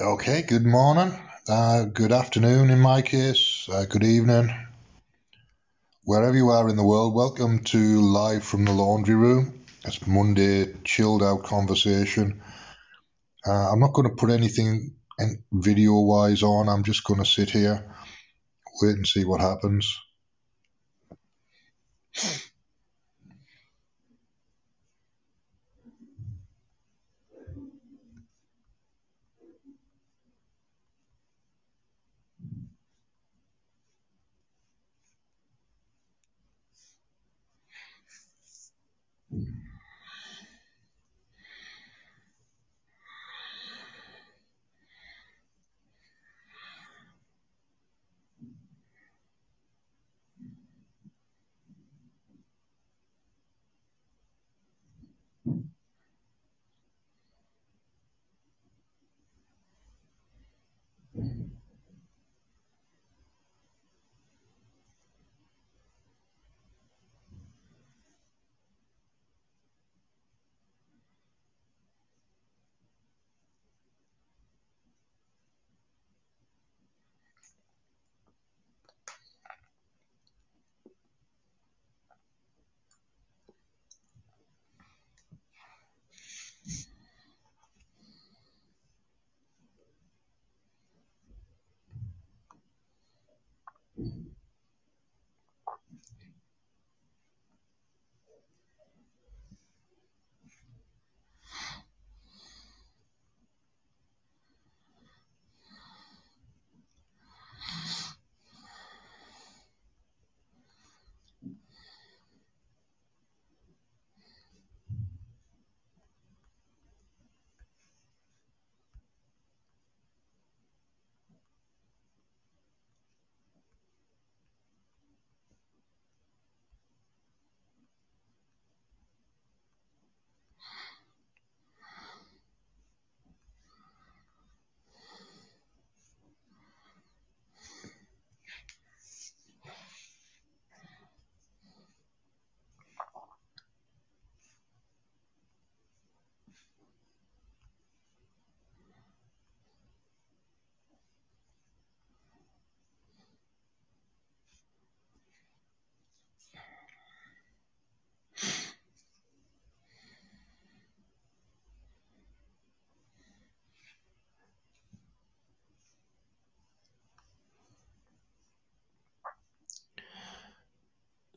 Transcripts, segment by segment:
Okay, good morning, uh, good afternoon in my case, uh, good evening, wherever you are in the world. Welcome to Live from the Laundry Room. It's Monday, chilled out conversation. Uh, I'm not going to put anything video wise on, I'm just going to sit here, wait and see what happens.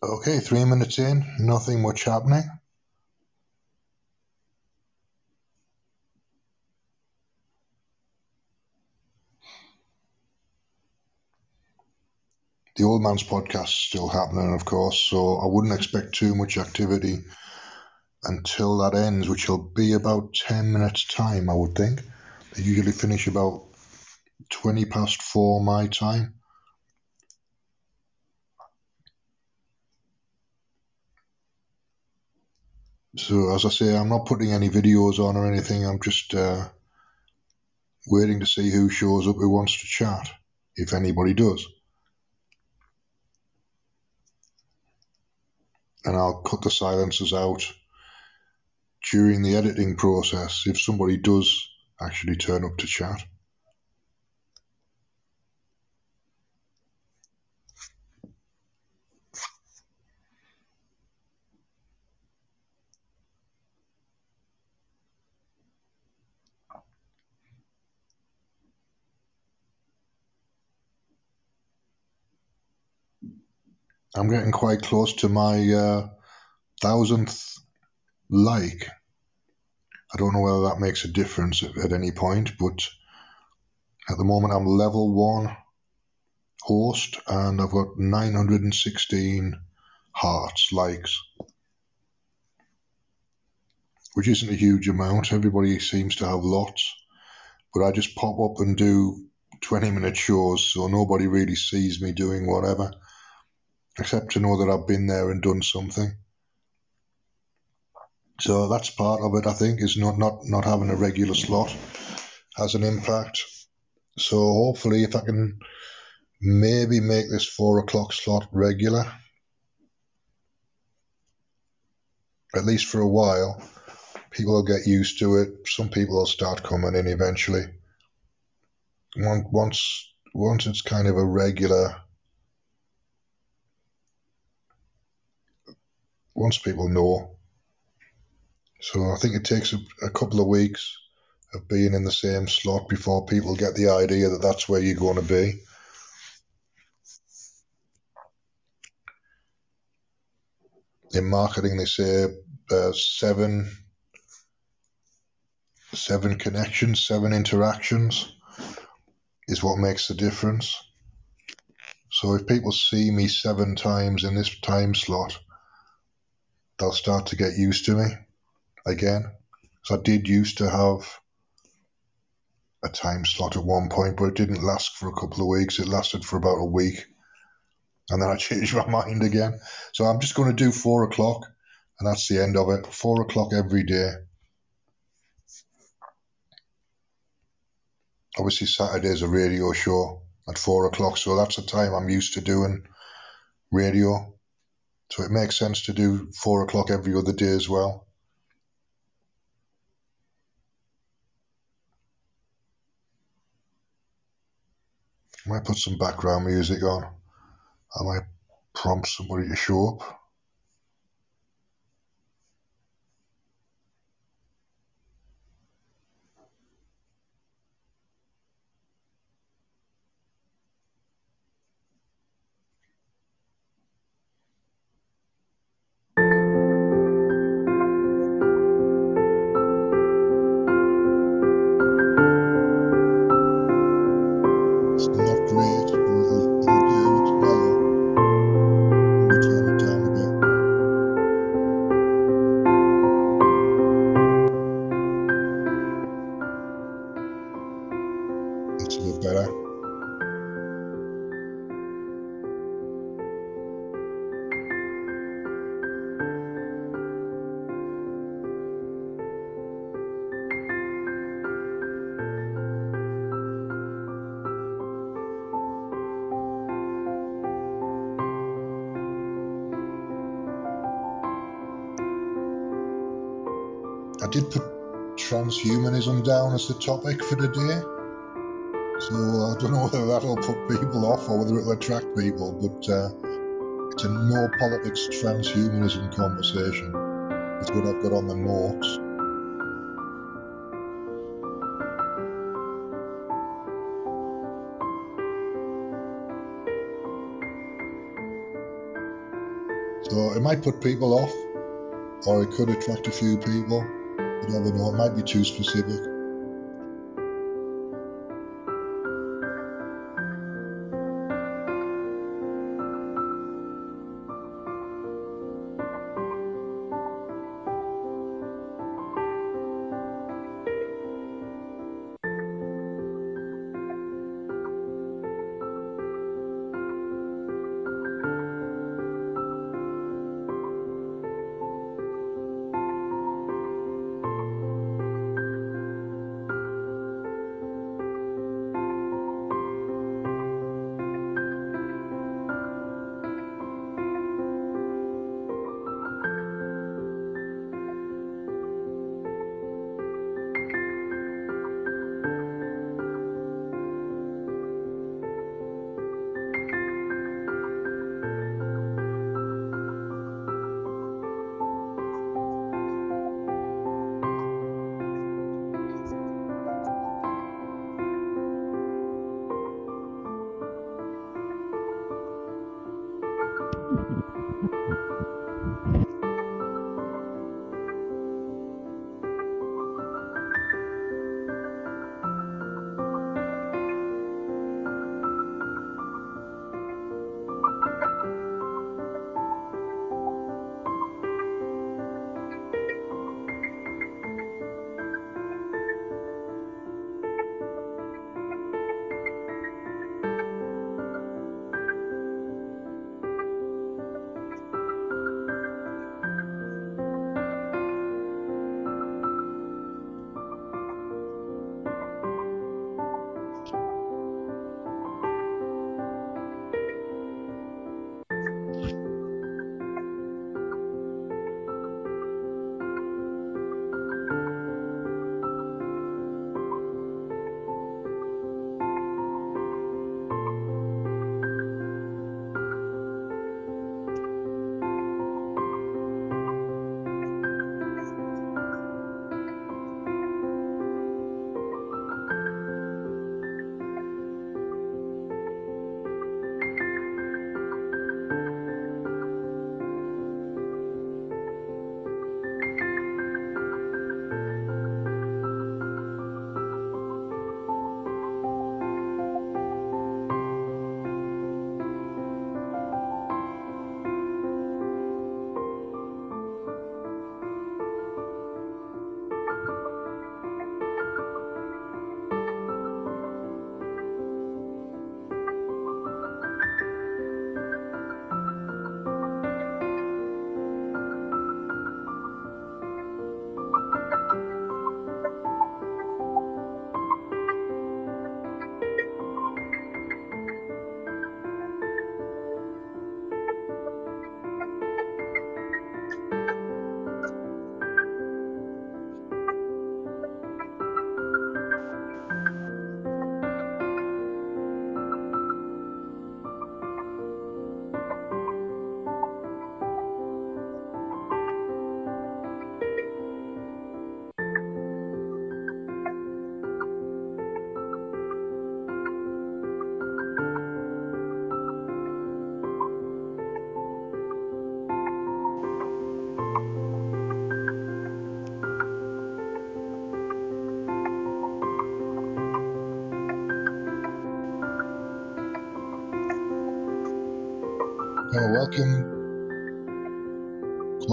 Okay, three minutes in, nothing much happening. The Old Man's podcast is still happening, of course, so I wouldn't expect too much activity until that ends, which will be about 10 minutes' time, I would think. They usually finish about 20 past four my time. So as I say, I'm not putting any videos on or anything. I'm just uh, waiting to see who shows up who wants to chat, if anybody does. And I'll cut the silences out during the editing process if somebody does actually turn up to chat. I'm getting quite close to my uh, thousandth like. I don't know whether that makes a difference at any point, but at the moment I'm level one host and I've got 916 hearts, likes, which isn't a huge amount. Everybody seems to have lots, but I just pop up and do 20 minute shows so nobody really sees me doing whatever except to know that I've been there and done something. So that's part of it, I think, is not, not, not having a regular slot has an impact. So hopefully, if I can maybe make this four o'clock slot regular, at least for a while, people will get used to it. Some people will start coming in eventually. once once it's kind of a regular once people know so i think it takes a, a, couple of weeks of being in the same slot before people get the idea that that's where you're going to be in marketing they say uh, seven seven connections seven interactions is what makes the difference. So if people see me seven times in this time slot, they'll start to get used to me again. So I did used to have a time slot at one point, but it didn't last for a couple of weeks. It lasted for about a week. And then I changed my mind again. So I'm just going to do four o'clock, and that's the end of it. Four o'clock every day. obviously Saturday's a radio show at four o'clock, so that's the time I'm used to doing radio. So it makes sense to do four o'clock every other day as well. I might put some background music on. I might prompt somebody to show up. As the topic for today. So I don't know whether that'll put people off or whether it'll attract people, but uh, it's a no politics transhumanism conversation. It's what I've got on the notes. So it might put people off, or it could attract a few people. You never know, it might be too specific.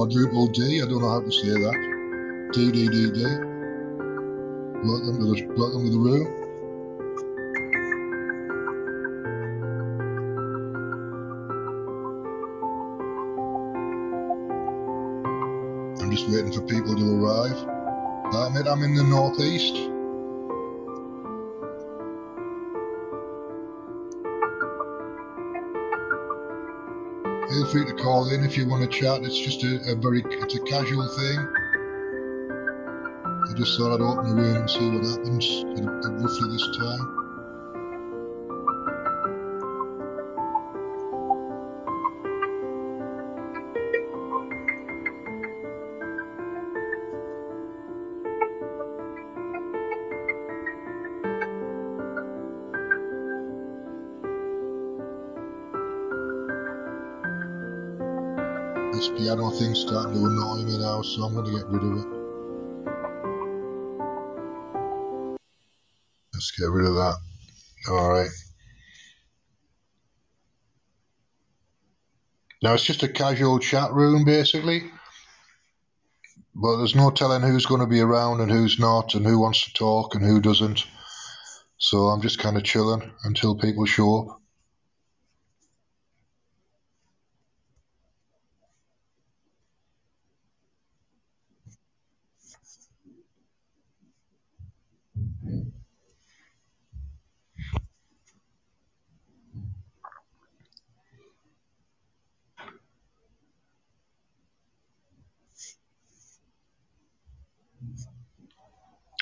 Quadruple D. I don't know how to say that. D D D D. Welcome to the welcome to the room. I'm just waiting for people to arrive. Ahmed, I'm in the northeast. Feel free to call in if you want to chat. It's just a, a very it's a casual thing. I just thought I'd open the room and see what happens at, roughly this time. So I'm going to get rid of it. Let's get rid of that. All right. Now it's just a casual chat room, basically. But there's no telling who's going to be around and who's not, and who wants to talk and who doesn't. So I'm just kind of chilling until people show up.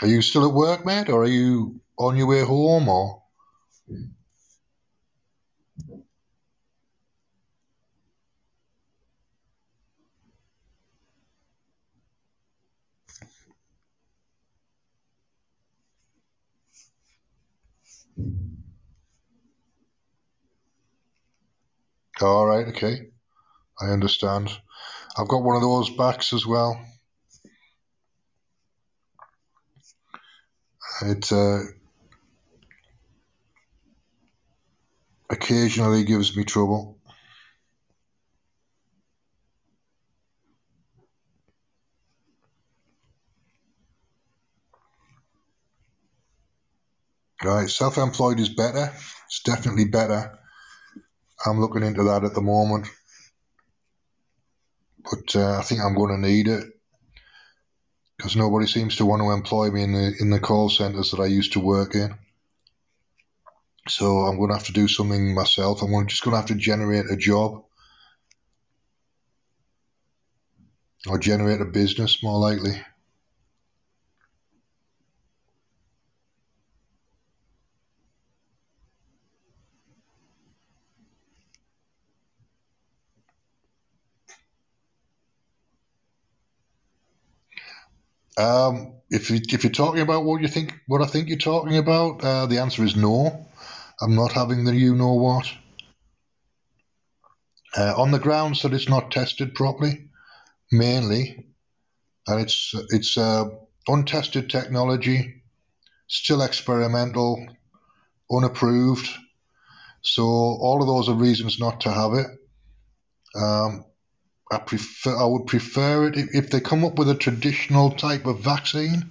Are you still at work, mate, or are you on your way home, or? All right, okay, I understand. I've got one of those backs as well. It uh, occasionally gives me trouble. Right, self-employed is better. It's definitely better. I'm looking into that at the moment, but uh, I think I'm going to need it because nobody seems to want to employ me in the in the call centers that I used to work in. So I'm going to have to do something myself. I'm just going to have to generate a job or generate a business, more likely. Um, if you, if you're talking about what you think, what I think you're talking about, uh, the answer is no. I'm not having the you know what uh, on the grounds that it's not tested properly, mainly, and it's it's uh, untested technology, still experimental, unapproved. So all of those are reasons not to have it. Um, I prefer I would prefer it if, if they come up with a traditional type of vaccine.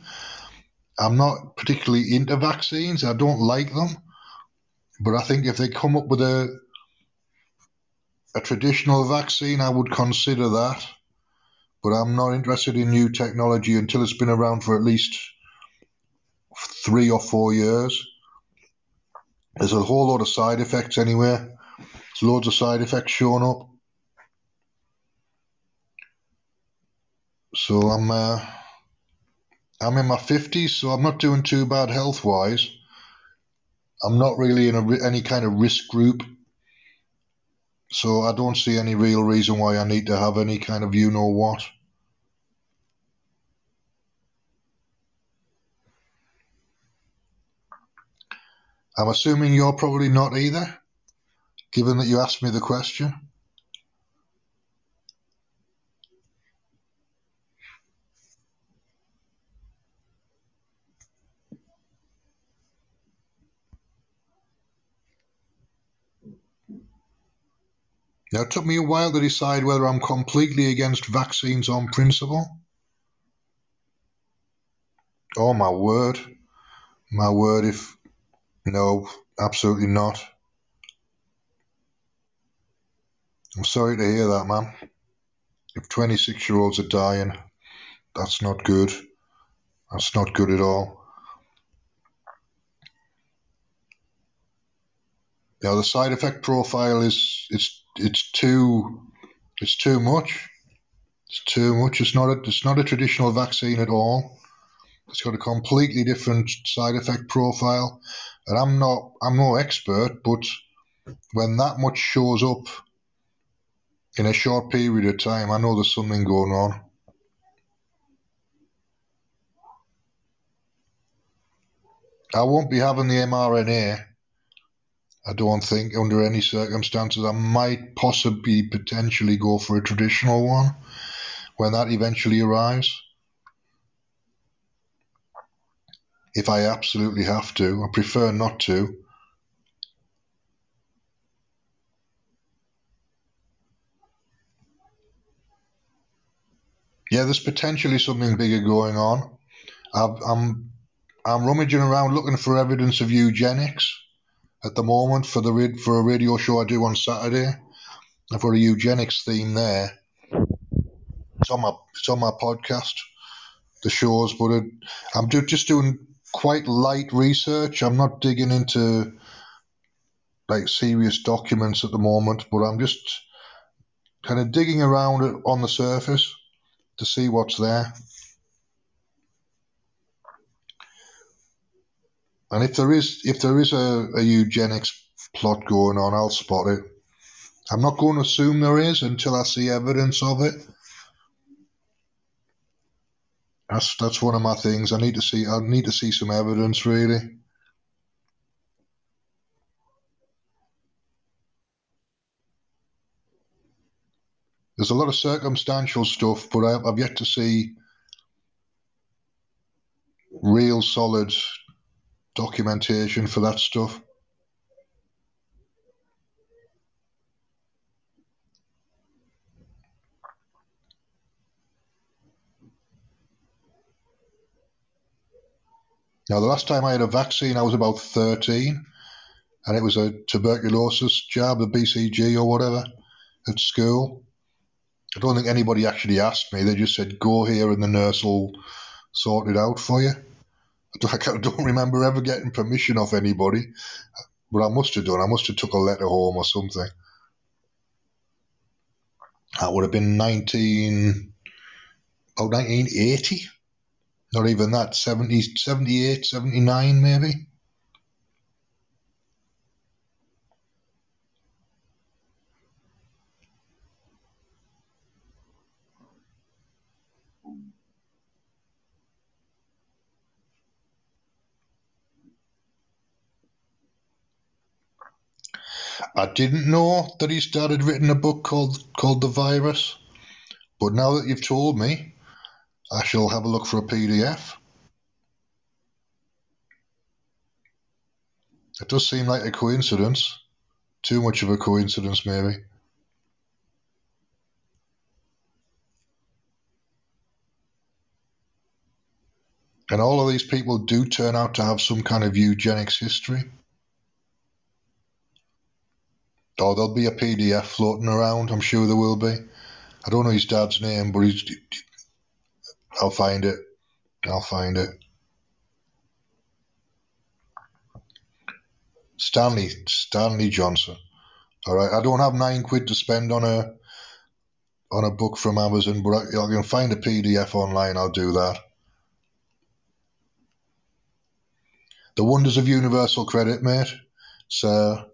I'm not particularly into vaccines. I don't like them, but I think if they come up with a a traditional vaccine, I would consider that. But I'm not interested in new technology until it's been around for at least three or four years. There's a whole lot of side effects anyway. There's loads of side effects showing up. So I'm uh, I'm in my fifties, so I'm not doing too bad health wise. I'm not really in a, any kind of risk group, so I don't see any real reason why I need to have any kind of you know what. I'm assuming you're probably not either, given that you asked me the question. Now, it took me a while to decide whether I'm completely against vaccines on principle. Oh, my word. My word, if. No, absolutely not. I'm sorry to hear that, man. If 26 year olds are dying, that's not good. That's not good at all. Now the side effect profile is it's it's too it's too much. It's too much. It's not a it's not a traditional vaccine at all. It's got a completely different side effect profile. And I'm not I'm no expert, but when that much shows up in a short period of time, I know there's something going on. I won't be having the mRNA. I don't think under any circumstances. I might possibly potentially go for a traditional one when that eventually arrives. If I absolutely have to, I prefer not to. Yeah, there's potentially something bigger going on. I've, I'm I'm rummaging around looking for evidence of eugenics at the moment for the for a radio show I do on Saturday. I've a eugenics theme there. It's on my it's on my podcast, the shows, but it, I'm do, just doing quite light research. I'm not digging into like serious documents at the moment, but I'm just kind of digging around on the surface to see what's there. And if there is if there is a, a eugenics plot going on, I'll spot it. I'm not going to assume there is until I see evidence of it. That's that's one of my things. I need to see I need to see some evidence really. There's a lot of circumstantial stuff, but I, I've yet to see real solid documentation for that stuff. Now, the last time I had a vaccine, I was about 13, and it was a tuberculosis jab, a BCG or whatever, at school. I don't think anybody actually asked me. They just said, go here and the nurse will sort it out for you. I don't remember ever getting permission off anybody, but I must have done. I must have took a letter home or something. That would have been 19, oh, 1980. Not even that, 70, 78, 79 maybe. I didn't know that he started written a book called called The Virus, but now that you've told me, I shall have a look for a PDF. It does seem like a coincidence. Too much of a coincidence, maybe. And all of these people do turn out to have some kind of eugenics history. Oh, there'll be a PDF floating around. I'm sure there will be. I don't know his dad's name, but he's. I'll find it. I'll find it. Stanley Stanley Johnson. All right. I don't have nine quid to spend on a on a book from Amazon, but I, I can find a PDF online. I'll do that. The wonders of universal credit, mate. So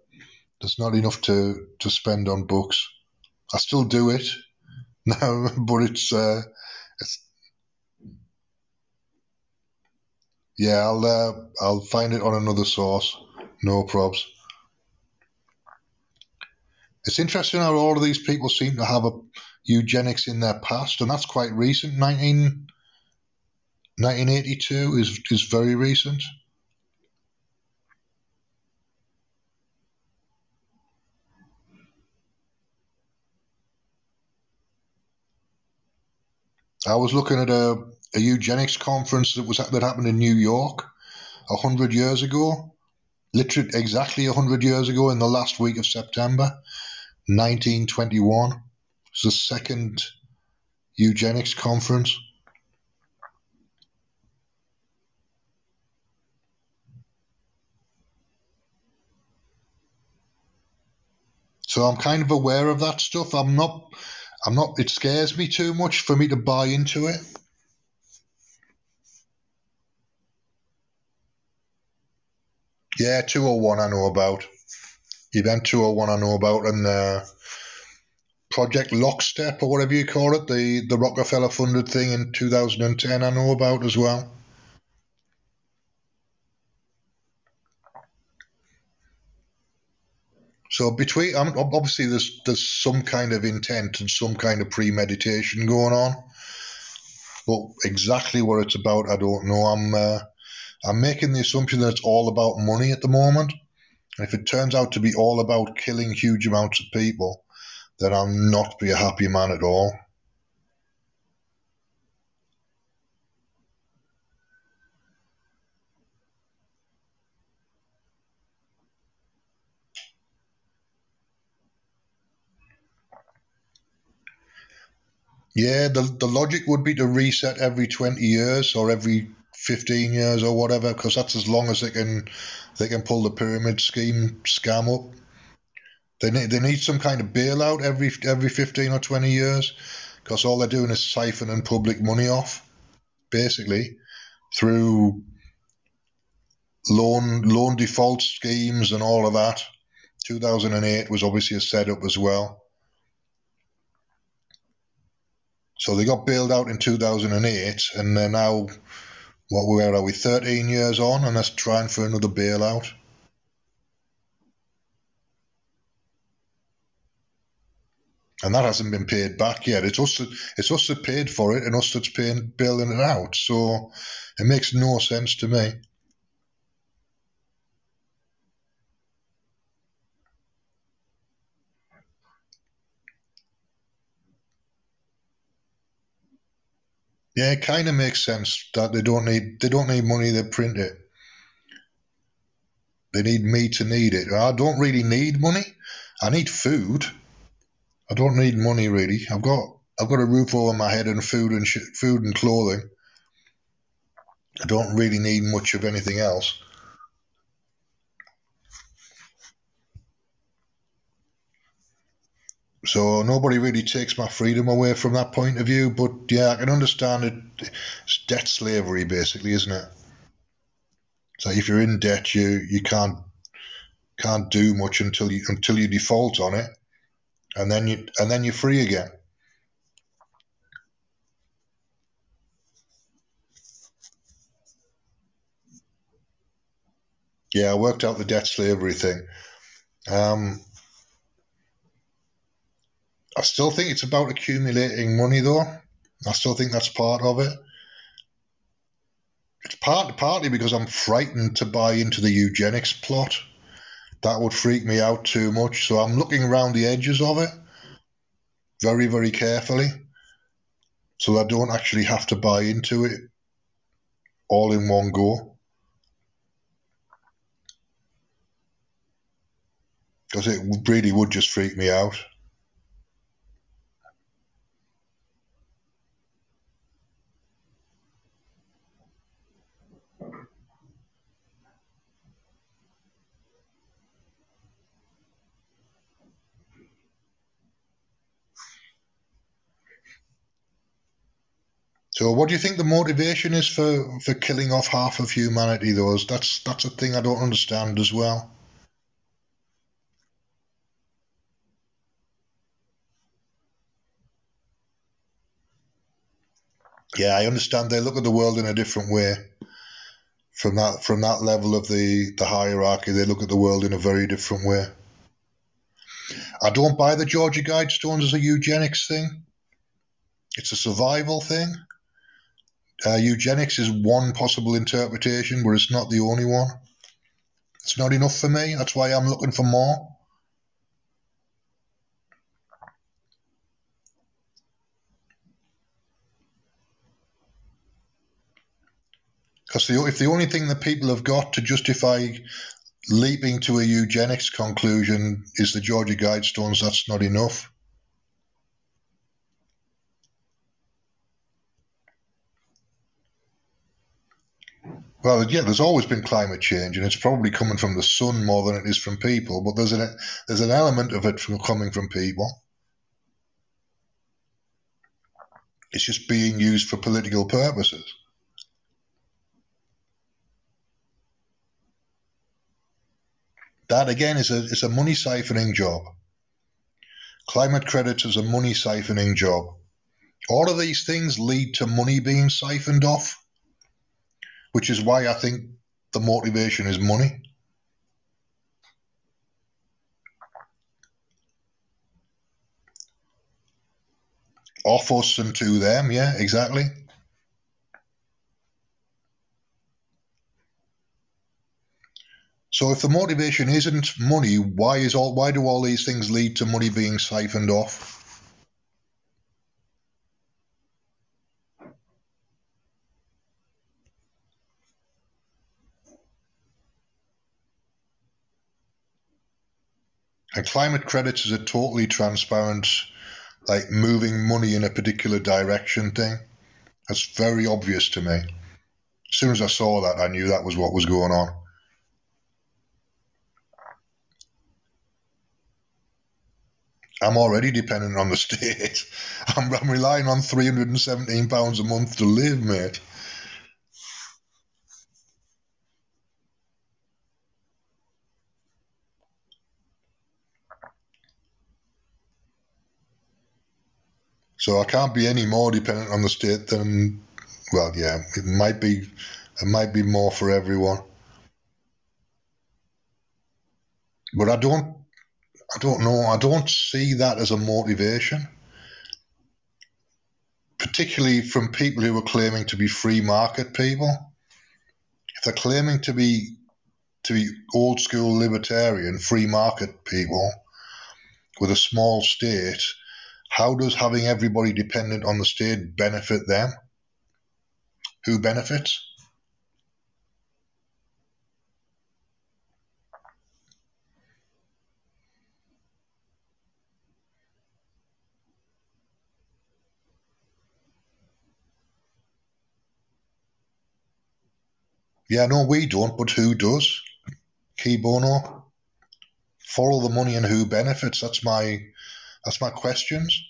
there's not enough to, to spend on books. I still do it now, but it's uh, it's yeah. I'll uh, I'll find it on another source. No probs. It's interesting how all of these people seem to have a eugenics in their past, and that's quite recent. 19, 1982 is is very recent. I was looking at a, a eugenics conference that was that happened in New York a hundred years ago, literally exactly a hundred years ago in the last week of September, 1921. It's the second eugenics conference. So I'm kind of aware of that stuff. I'm not I'm not it scares me too much for me to buy into it. Yeah, 201 I know about. Event 201 I know about and uh, Project Lockstep or whatever you call it, the, the Rockefeller funded thing in 2010 I know about as well. So between obviously there's there's some kind of intent and some kind of premeditation going on, but exactly what it's about I don't know. I'm uh, I'm making the assumption that it's all about money at the moment. And if it turns out to be all about killing huge amounts of people, then I'll not be a happy man at all. Yeah, the the logic would be to reset every twenty years or every fifteen years or whatever, because that's as long as they can they can pull the pyramid scheme scam up. They need they need some kind of bailout every every fifteen or twenty years, because all they're doing is siphoning public money off, basically, through loan loan default schemes and all of that. 2008 was obviously a setup as well. So they got bailed out in 2008, and they're now, what where are we, 13 years on, and they're trying for another bailout. And that hasn't been paid back yet. It's us, it's us that paid for it, and us that's paying bailing it out. So it makes no sense to me. Yeah, it kind of makes sense that they don't need they don't need money. They print it. They need me to need it. I don't really need money. I need food. I don't need money really. I've got I've got a roof over my head and food and sh- food and clothing. I don't really need much of anything else. So nobody really takes my freedom away from that point of view. But yeah, I can understand it. It's debt slavery, basically, isn't it? So if you're in debt, you you can't can't do much until you until you default on it, and then you and then you're free again. Yeah, I worked out the debt slavery thing. Um, I still think it's about accumulating money, though. I still think that's part of it. It's part, partly because I'm frightened to buy into the eugenics plot. That would freak me out too much. So I'm looking around the edges of it very, very carefully so I don't actually have to buy into it all in one go. Because it really would just freak me out. So, what do you think the motivation is for, for killing off half of humanity? Though that's that's a thing I don't understand as well. Yeah, I understand they look at the world in a different way. From that from that level of the, the hierarchy, they look at the world in a very different way. I don't buy the Georgia Guidestones as a eugenics thing. It's a survival thing. Uh, eugenics is one possible interpretation, but it's not the only one. It's not enough for me. That's why I'm looking for more. Because if the only thing that people have got to justify leaping to a eugenics conclusion is the Georgia Guidestones, that's not enough. Well, yeah, there's always been climate change, and it's probably coming from the sun more than it is from people. But there's an there's an element of it from coming from people. It's just being used for political purposes. That again is a is a money siphoning job. Climate credits is a money siphoning job. All of these things lead to money being siphoned off which is why I think the motivation is money. Off us and to them, yeah, exactly. So if the motivation isn't money, why is all why do all these things lead to money being siphoned off? And climate credits is a totally transparent, like moving money in a particular direction thing. That's very obvious to me. As soon as I saw that, I knew that was what was going on. I'm already dependent on the state. I'm, I'm relying on £317 a month to live, mate. So I can't be any more dependent on the state than, well, yeah, it might be, it might be more for everyone. But I don't, I don't know, I don't see that as a motivation, particularly from people who are claiming to be free market people. If they're claiming to be to be old school libertarian free market people with a small state how does having everybody dependent on the state benefit them? Who benefits? Yeah, no, we don't, but who does? Cui bono. Follow the money and who benefits. That's my that's my questions.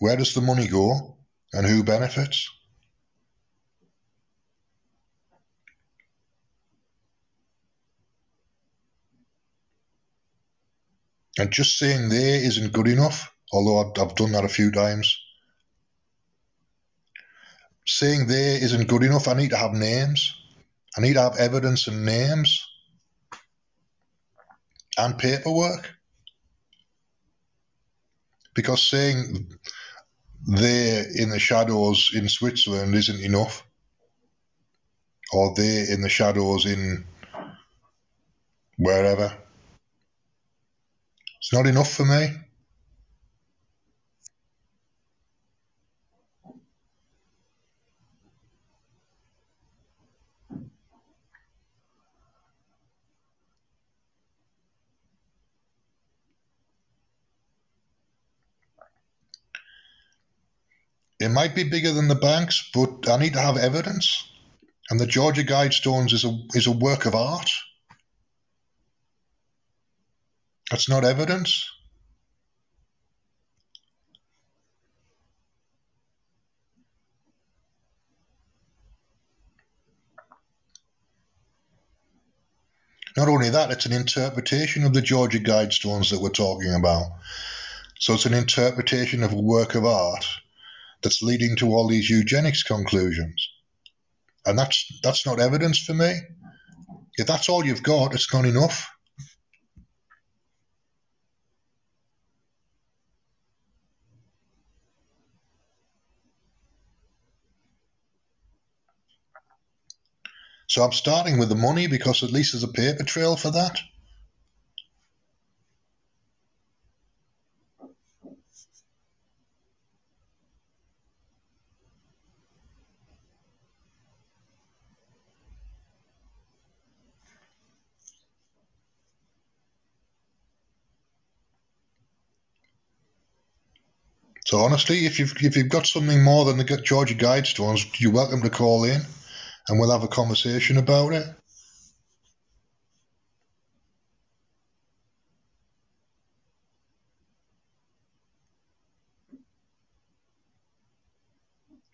Where does the money go and who benefits? And just saying there isn't good enough, although I've, I've done that a few times. Saying there isn't good enough. I need to have names. I need to have evidence and names and paperwork because saying they're in the shadows in Switzerland isn't enough, or they're in the shadows in wherever. It's not enough for me. It might be bigger than the banks, but I need to have evidence. And the Georgia Guidestones is a is a work of art. That's not evidence. Not only that, it's an interpretation of the Georgia Guidestones that we're talking about. So it's an interpretation of a work of art that's leading to all these eugenics conclusions. And that's that's not evidence for me. If that's all you've got, it's not enough. So I'm starting with the money because at least there's a paper trail for that. So honestly, if you've if you've got something more than the Georgia Guidestones, you're welcome to call in, and we'll have a conversation about it.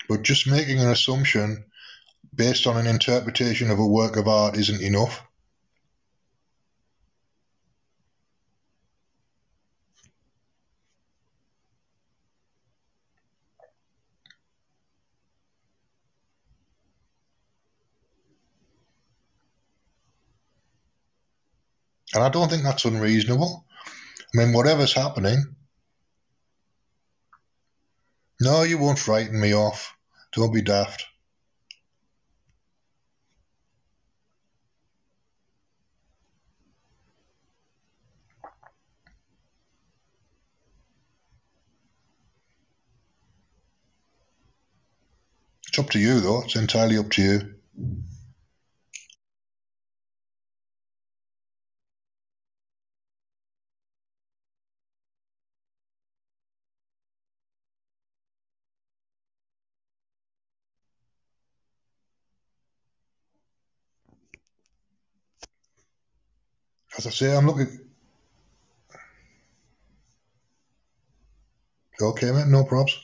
But just making an assumption based on an interpretation of a work of art isn't enough. And I don't think that's unreasonable. I mean, whatever's happening, no, you won't frighten me off. Don't be daft. It's up to you, though. It's entirely up to you. As I say, I'm looking. Okay, mate, no props.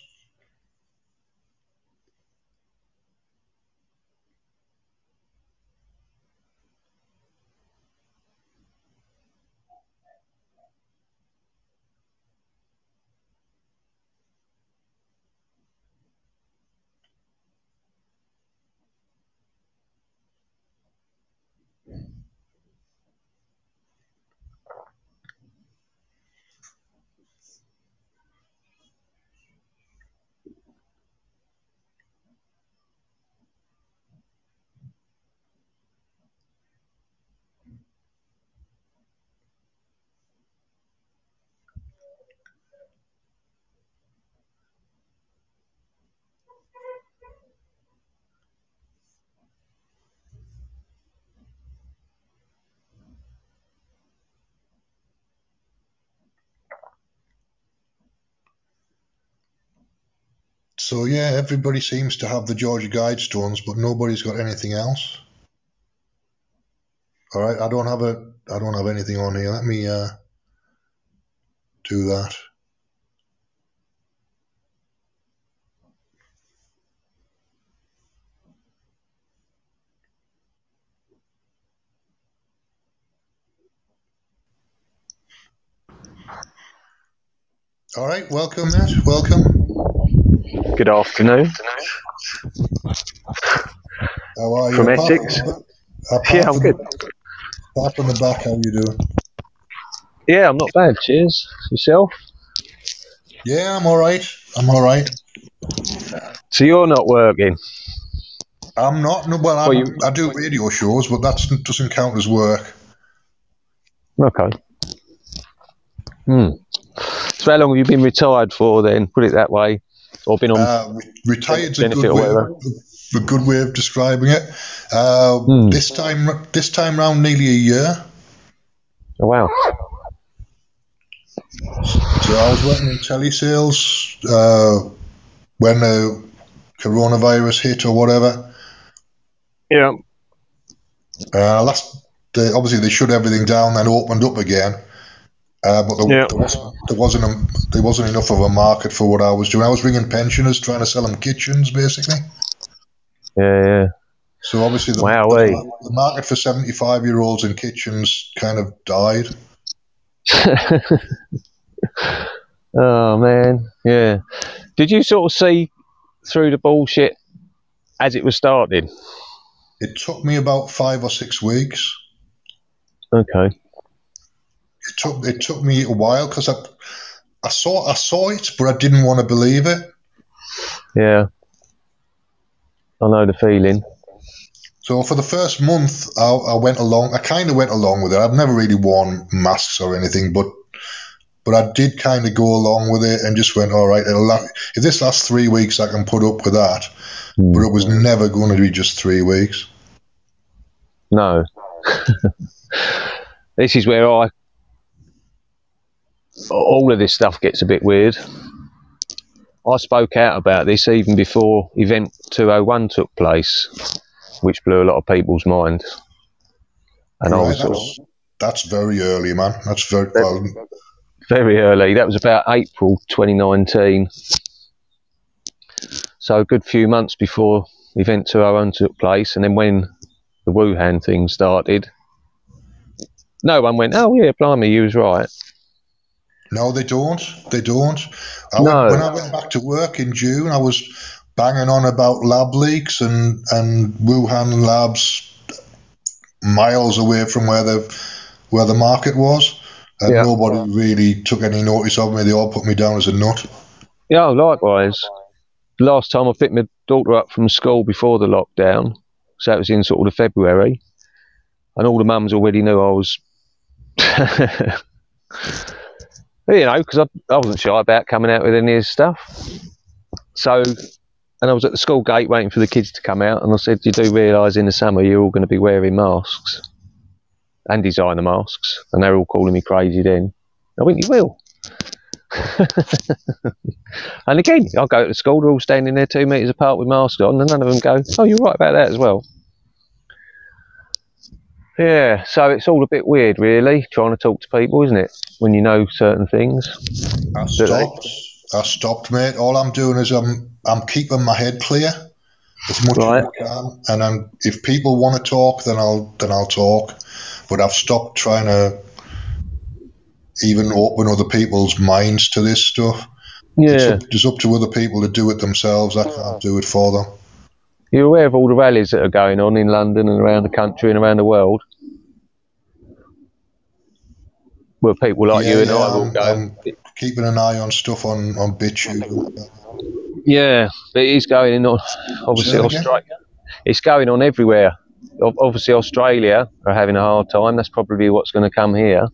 So yeah, everybody seems to have the Georgia Guidestones, but nobody's got anything else. All right, I don't have a, I don't have anything on here. Let me uh, do that. All right, welcome, Matt. Welcome. Good afternoon. How are you? From Apart Essex? From, Yeah, I'm good. Apart from the back, how you doing? Yeah, I'm not bad. Cheers. Yourself? Yeah, I'm all right. I'm all right. So you're not working? I'm not. No, well, I, Well, you- I do radio shows, but that doesn't count as work. Okay. Hmm. So how long have you been retired for then? Put it that way. Or been on Uh, re- retired's a good way, whatever. a good way of describing it. Uh, Hmm. This time, this time round, nearly a year. Oh wow. So I was working in telesales uh, when the coronavirus hit or whatever. Yeah. Uh, last, they, obviously, they shut everything down, then opened up again. Uh, but there, Yeah. there, wasn't, there wasn't a, there wasn't enough of a market for what I was doing. I was ringing pensioners, trying to sell them kitchens, basically. Yeah, yeah. So obviously, the, Wowee. the, the market for seventy-five-year-olds in kitchens kind of died. oh man. Yeah. Did you sort of see through the bullshit as it was starting? It took me about five or six weeks. Okay. It took it took me a while because I, I saw I saw it, but I didn't want to believe it. Yeah. I know the feeling. So for the first month, I, I went along. I kind of went along with it. I've never really worn masks or anything, but but I did kind of go along with it and just went, all right. It'll la- if this lasts three weeks, I can put up with that. Hmm. But it was never going to be just three weeks. No. this is where I. All of this stuff gets a bit weird. I spoke out about this even before Event 201 took place, which blew a lot of people's minds. And I was of that's, that's very early, man. That's very well. very early. That was about April 2019. So a good few months before Event 201 took place, and then when the Wuhan thing started, no one went, "Oh yeah, blimey, you was right." No, they don't. They don't. I No. went, when I went back to work in June, I was banging on about lab leaks and and Wuhan labs miles away from where the where the market was, and Yeah. nobody really took any notice of me. They all put me down as a nut. Yeah, likewise. Last time I picked my daughter up from school before the lockdown, so that was in sort of February, and all the mums already knew I was, you know, because I, I wasn't shy about coming out with any of this stuff. So, and I was at the school gate waiting for the kids to come out, and I said, "You do realise in the summer you're all going to be wearing masks and designer masks," and they're all calling me crazy. Then I went, "You will." And again, I go to the school, they're all standing there two metres apart with masks on, and none of them go, Oh, you're right about that as well. Yeah, so it's all a bit weird, really, trying to talk to people, isn't it? When you know certain things. I stopped. I stopped, mate. All I'm doing is I'm I'm keeping my head clear as much Right. as I can, and I'm, if people want to talk, then I'll then I'll talk. But I've stopped trying to even open other people's minds to this stuff. It's Yeah. up, it's up to other people to do it themselves. I can't do it for them. You're aware of all the rallies that are going on in London and around the country and around the world? Where people like Yeah, you and yeah, I will go. I'm keeping an eye on stuff on on BitChute. Yeah, but it is going on. Obviously, Say that again? Australia. It's going on everywhere. Ob- Obviously, Australia are having a hard time. That's probably what's going to come here.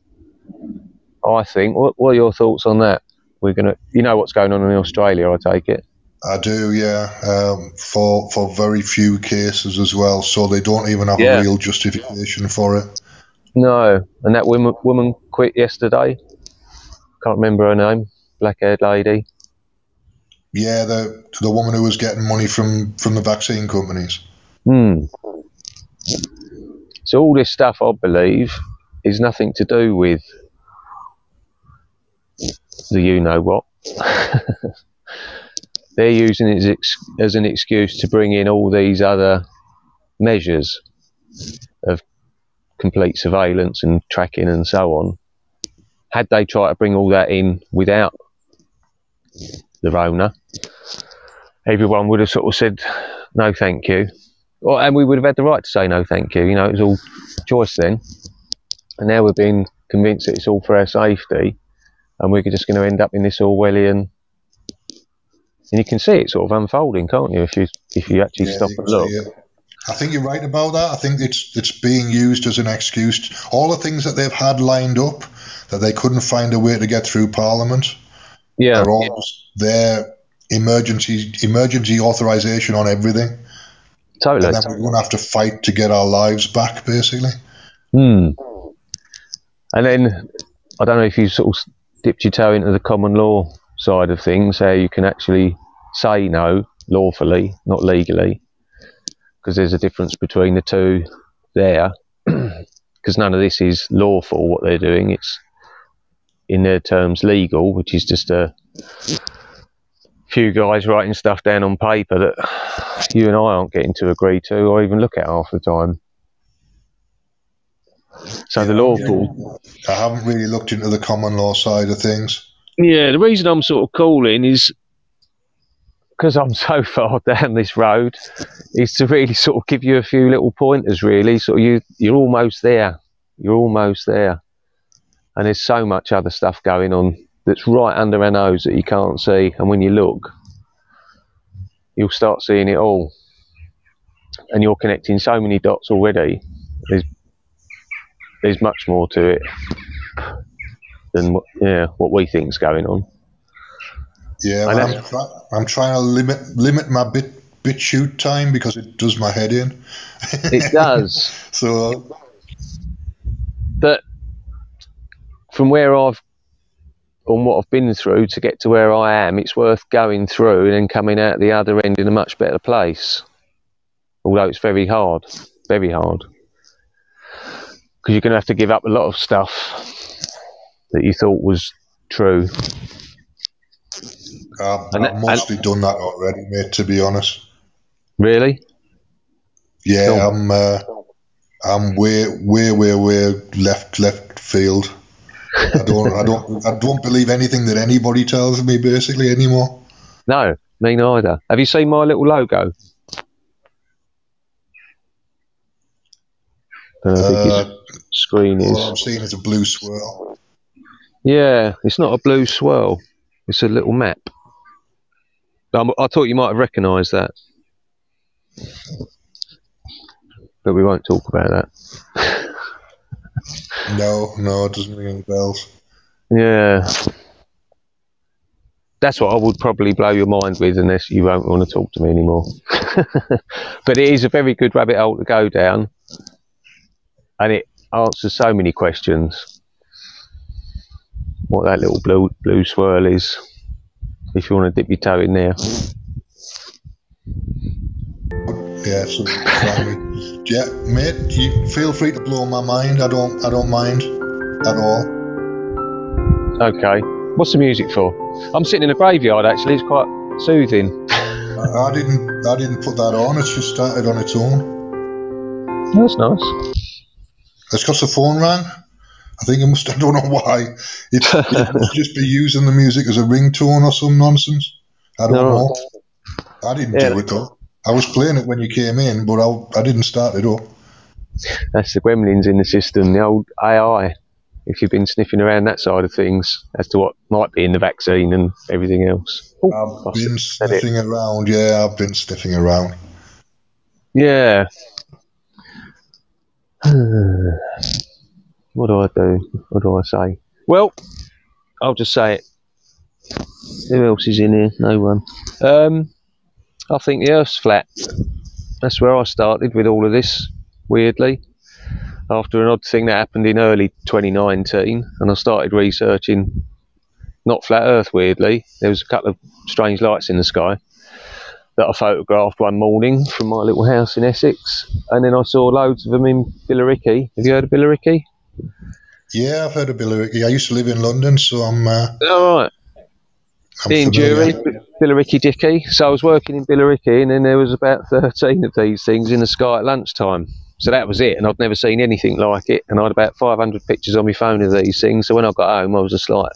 I think. What, what are your thoughts on that? We're gonna, you know, what's going on in Australia. I take it. I do, yeah, um, for for very few cases as well. So they don't even have Yeah. a real justification for it. No, and that woman woman quit yesterday. Can't remember her name. Black-haired lady. Yeah, the the woman who was getting money from from the vaccine companies. Hmm. So all this stuff, I believe, is nothing to do with the you know what. They're using it as, ex- as an excuse to bring in all these other measures complete surveillance and tracking and so on. Had they tried to bring all that in without the Rona, everyone would have sort of said, no, thank you. And we would have had the right to say no, thank you. You know, it was all choice then. And now we're being convinced that it's all for our safety, and we're just going to end up in this Orwellian. And you can see it sort of unfolding, can't you? If you if you actually Yeah, stop you and look. I think you're right about that. I think it's it's being used as an excuse. All the things that they've had lined up that they couldn't find a way to get through Parliament Yeah, are all just their emergency emergency authorization on everything, totally. and then we're going to have to fight to get our lives back, basically. Hmm. And then I don't know if you sort of dipped your toe into the common law side of things, how you can actually say no lawfully, not legally, because there's a difference between the two there. Because none of this is lawful what they're doing. It's in their terms legal, which is just a few guys writing stuff down on paper that you and I aren't getting to agree to or even look at half the time. So the Yeah, lawful I haven't really looked into the common law side of things. Yeah, the reason I'm sort of calling is because I'm so far down this road, is to really sort of give you a few little pointers. Really, So you you're almost there. You're almost there, and there's so much other stuff going on that's right under our nose that you can't see. And when you look, you'll start seeing it all, and you're connecting so many dots already. There's there's much more to it than what, yeah what we think's going on. Yeah, I but know. I'm, try- I'm trying to limit limit my bit BitChute time because it does my head in. It does. so uh, but from where I've on what I've been through to get to where I am, it's worth going through and then coming out the other end in a much better place. Although it's very hard, very hard. Because you're going to have to give up a lot of stuff that you thought was true. I've, And I've mostly done that already, mate. To be honest. Really? Yeah, Cool. I'm. Uh, I'm way, way, way, way left, left field. I don't, I don't, I don't believe anything that anybody tells me basically anymore. No, me neither. Have you seen my little logo? Uh, his screen is. all I'm seeing is a blue swirl. Yeah, it's not a blue swirl. It's a little map. Um, I thought you might have recognised that. But we won't talk about that. No, no, it doesn't ring any bells. Yeah. That's what I would probably blow your mind with, unless you won't want to talk to me anymore. but it is a very good rabbit hole to go down, and it answers so many questions. What that little blue blue swirl is, if you want to dip your toe in there. Yeah, so yeah, mate, you feel free to blow my mind. I don't, I don't mind at all. Okay. What's the music for? I'm sitting in a graveyard. Actually, it's quite soothing. I, I didn't, I didn't put that on. It's just started on its own. That's nice. It's because the phone rang. I think I must. I don't know why. It, it must just be using the music as a ringtone or some nonsense. I don't No. know. I didn't Yeah. do it though. I was playing it when you came in, but I, I didn't start it up. That's the gremlins in the system, the old AI. If you've been sniffing around that side of things as to what might be in the vaccine and everything else. Oh, I've I been it. sniffing around. Yeah, I've been sniffing around. Yeah. what do I do? What do I say? Well, I'll just say it. Who else is in here? No one. Um, I think the Earth's flat. That's where I started with all of this, weirdly. After an odd thing that happened in early 2019, and I started researching not flat Earth, weirdly. There was a couple of strange lights in the sky that I photographed one morning from my little house in Essex, and then I saw loads of them in Billericay. Have you heard of Billericay? Yeah, I've heard of Billericay. I used to live in London, so I'm. Uh, All right. I'm in. Dury, Billericay Dickie. So I was working in Billericay, and then there was about 13 of these things in the sky at lunchtime. So that was it, and I'd never seen anything like it. And I had about 500 pictures on my phone of these things. So when I got home, I was just like,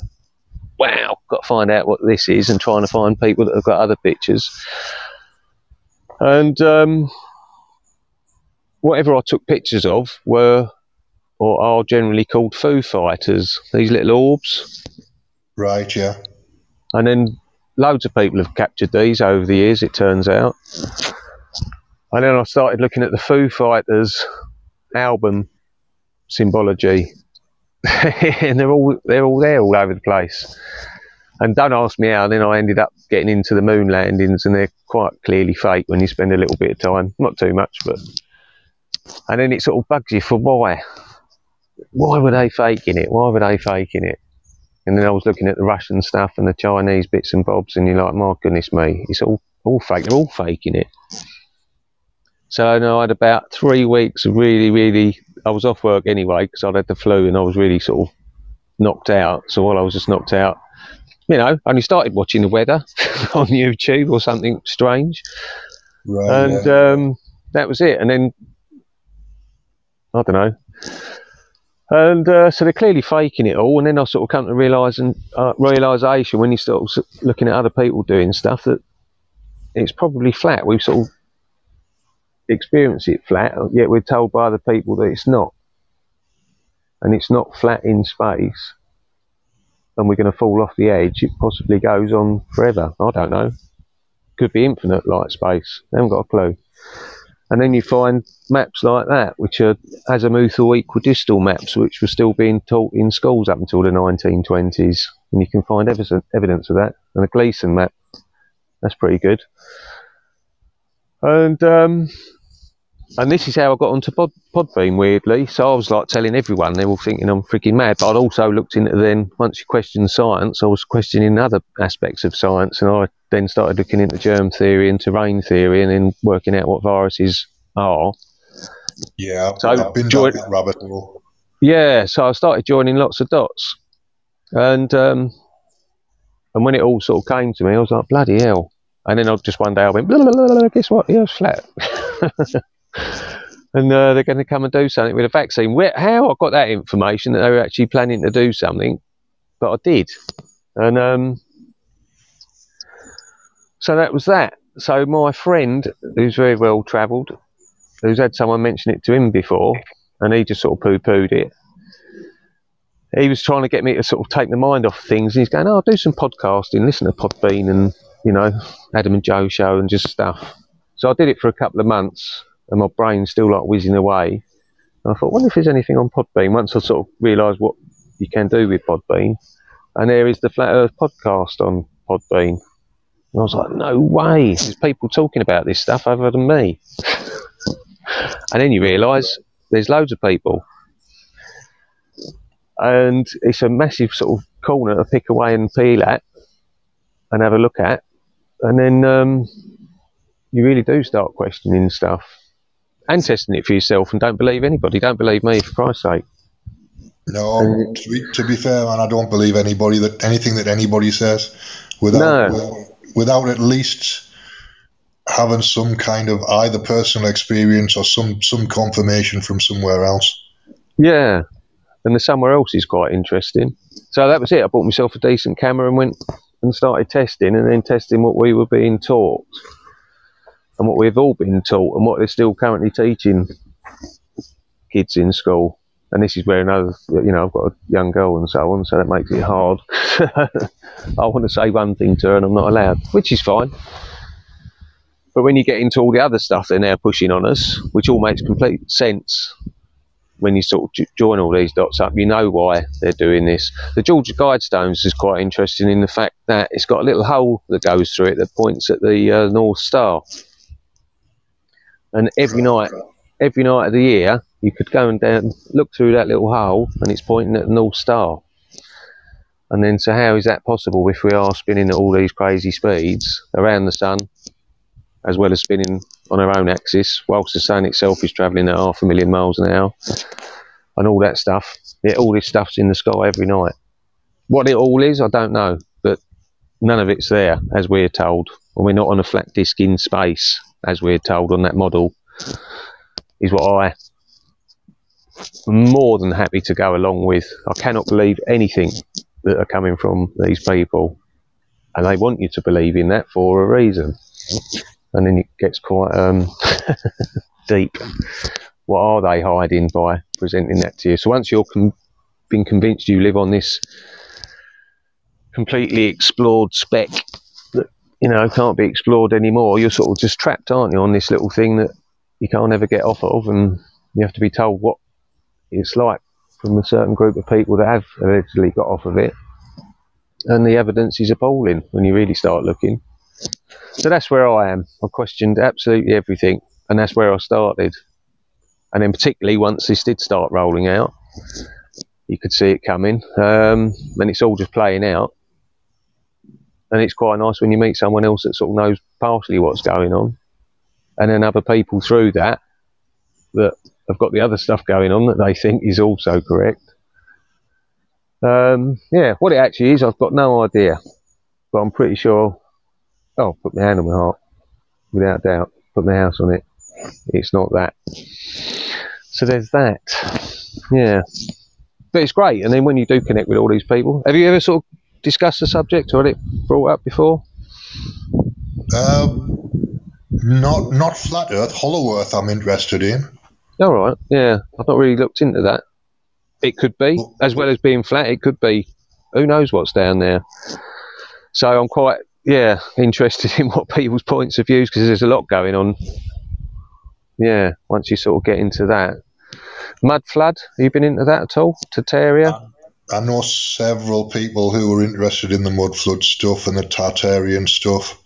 wow, got to find out what this is and trying to find people that have got other pictures. And um, whatever I took pictures of were, or are generally called foo fighters, these little orbs. Right, yeah. And then loads of people have captured these over the years, it turns out. And then I started looking at the Foo Fighters album symbology. and they're all they're all there all over the place. And don't ask me how, then I ended up getting into the moon landings and they're quite clearly fake when you spend a little bit of time. Not too much, but and then it sort of bugs you for why. Why were they faking it? Why were they faking it? And then I was looking at the Russian stuff and the Chinese bits and bobs, and you're like, my goodness me, it's all all fake. They're all faking it. So I I had about three weeks of really, really. I was off work anyway because I'd had the flu and I was really sort of knocked out. So while I was just knocked out, you know, I only started watching the weather on YouTube or something strange, Right. and yeah. um, that was it. And then I don't know. And uh, so they're clearly faking it all. And then I sort of come to realise uh, realisation when you start looking at other people doing stuff that it's probably flat. We've sort of experienced it flat, yet we're told by other people that it's not. And it's not flat in space. And we're going to fall off the edge. It possibly goes on forever. I don't know. Could be infinite like space. I haven't got a clue. And then you find maps like that, which are azimuthal equidistant maps, which were still being taught in schools up until the 1920s. And you can find evidence, of that. And a Gleason map, that's pretty good. And um, and this is how I got onto Pod, Podbean, weirdly. So I was like telling everyone, they were thinking I'm freaking mad. But I'd also looked into then, once you question science, I was questioning other aspects of science. And I then started looking into germ theory and terrain theory and then working out what viruses are. Yeah, So, I've been join- that rabbit hole. Yeah, so I started joining lots of dots. And um, and when it all sort of came to me, I was like, bloody hell. And then I just one day I went, blah, blah, blah, blah, guess what? The Earth's flat. and uh, they're going to come and do something with a vaccine. Where, how I got that information that they were actually planning to do something, but I did. And um, so that was that. So my friend, who's very well travelled, who's had someone mention it to him before, and he just sort of poo-pooed it. He was trying to get me to sort of take the mind off things, and he's going, "Oh, I'll do some podcasting, listen to Podbean, and you know, Adam and Joe show, and just stuff." So I did it for a couple of months, and my brain's still like whizzing away. And I thought, wonder if there's anything on Podbean. Once I sort of realised what you can do with Podbean, and there is the Flat Earth podcast on Podbean. And I was like, no way, there's people talking about this stuff other than me. and then you realise there's loads of people. And it's a massive sort of corner to pick away and peel at and have a look at. And then um, you really do start questioning stuff and testing it for yourself and don't believe anybody. Don't believe me, for Christ's sake. No, to be, to be fair, man, I don't believe anybody that anything that anybody says without No. without at least having some kind of either personal experience or some some confirmation from somewhere else. Yeah. And the somewhere else is quite interesting. So that was it. I bought myself a decent camera and went and started testing and then testing what we were being taught and what we've all been taught and what they're still currently teaching kids in school. And this is where another, you know, I've got a young girl and so on, so that makes it hard. I want to say one thing to her and I'm not allowed, which is fine. But when you get into all the other stuff they're now pushing on us, which all makes complete sense when you sort of jo- join all these dots up, you know why they're doing this. The Georgia Guidestones is quite interesting in the fact that it's got a little hole that goes through it that points at the uh, North Star. And every night, every night of the year, you could go and down, look through that little hole, and it's pointing at the North Star. And then, so how is that possible if we are spinning at all these crazy speeds around the sun, as well as spinning on our own axis, whilst the sun itself is travelling at half a million miles an hour, and all that stuff. Yeah, all this stuff's in the sky every night. What it all is, I don't know, but none of it's there, as we're told. And we're not on a flat disk in space, as we're told on that model, is what I am more than happy to go along with. I cannot believe anything that are coming from these people. And they want you to believe in that for a reason and then it gets quite um, deep. What are they hiding by presenting that to you? So once you're con- been convinced you live on this completely explored that you know can't be explored anymore, you're sort of just trapped, aren't you, on this little thing that you can't ever get off of, and you have to be told what it's like from a certain group of people that have allegedly got off of it. And the evidence is appalling when you really start looking. So that's where I am. I've questioned absolutely everything, and that's where I started. And then, particularly once this did start rolling out, you could see it coming, um, and it's all just playing out. And it's quite nice when you meet someone else that sort of knows partially what's going on, and then other people through that that have got the other stuff going on that they think is also correct. Um, yeah, what it actually is, I've got no idea, but I'm pretty sure Oh, put my hand on my heart, without doubt. Put my house on it. It's not that. So there's that. Yeah. But it's great. And then when you do connect with all these people, have you ever sort of discussed the subject or had it brought up before? Um, not not flat Earth, Hollow Earth. I'm interested in. All right. Yeah. I've not really looked into that. It could be, as well as being flat, it could be. Who knows what's down there? So I'm quite, yeah, interested in what people's points of views because there's a lot going on. Yeah, once you sort of get into that. Mud flood, have you been into that at all? Tartaria? I know several people who are interested in the mud flood stuff and the Tartarian stuff.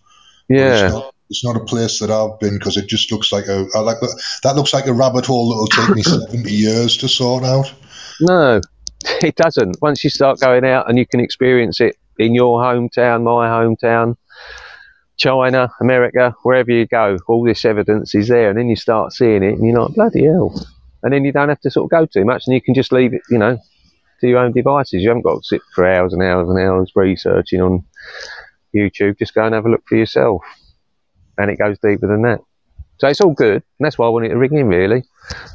Yeah. It's not, it's not a place that I've been because it just looks like a I like that looks like a rabbit hole that'll take me seventy years to sort out. No, it doesn't. Once you start going out and you can experience it in your hometown, my hometown, China, America, wherever you go, all this evidence is there, and then you start seeing it, and you're like, bloody hell. And then you don't have to sort of go too much, and you can just leave it, you know, to your own devices. You haven't got to sit for hours and hours and hours researching on YouTube. Just go and have a look for yourself, and it goes deeper than that. So it's all good, and that's why I wanted to ring in, really.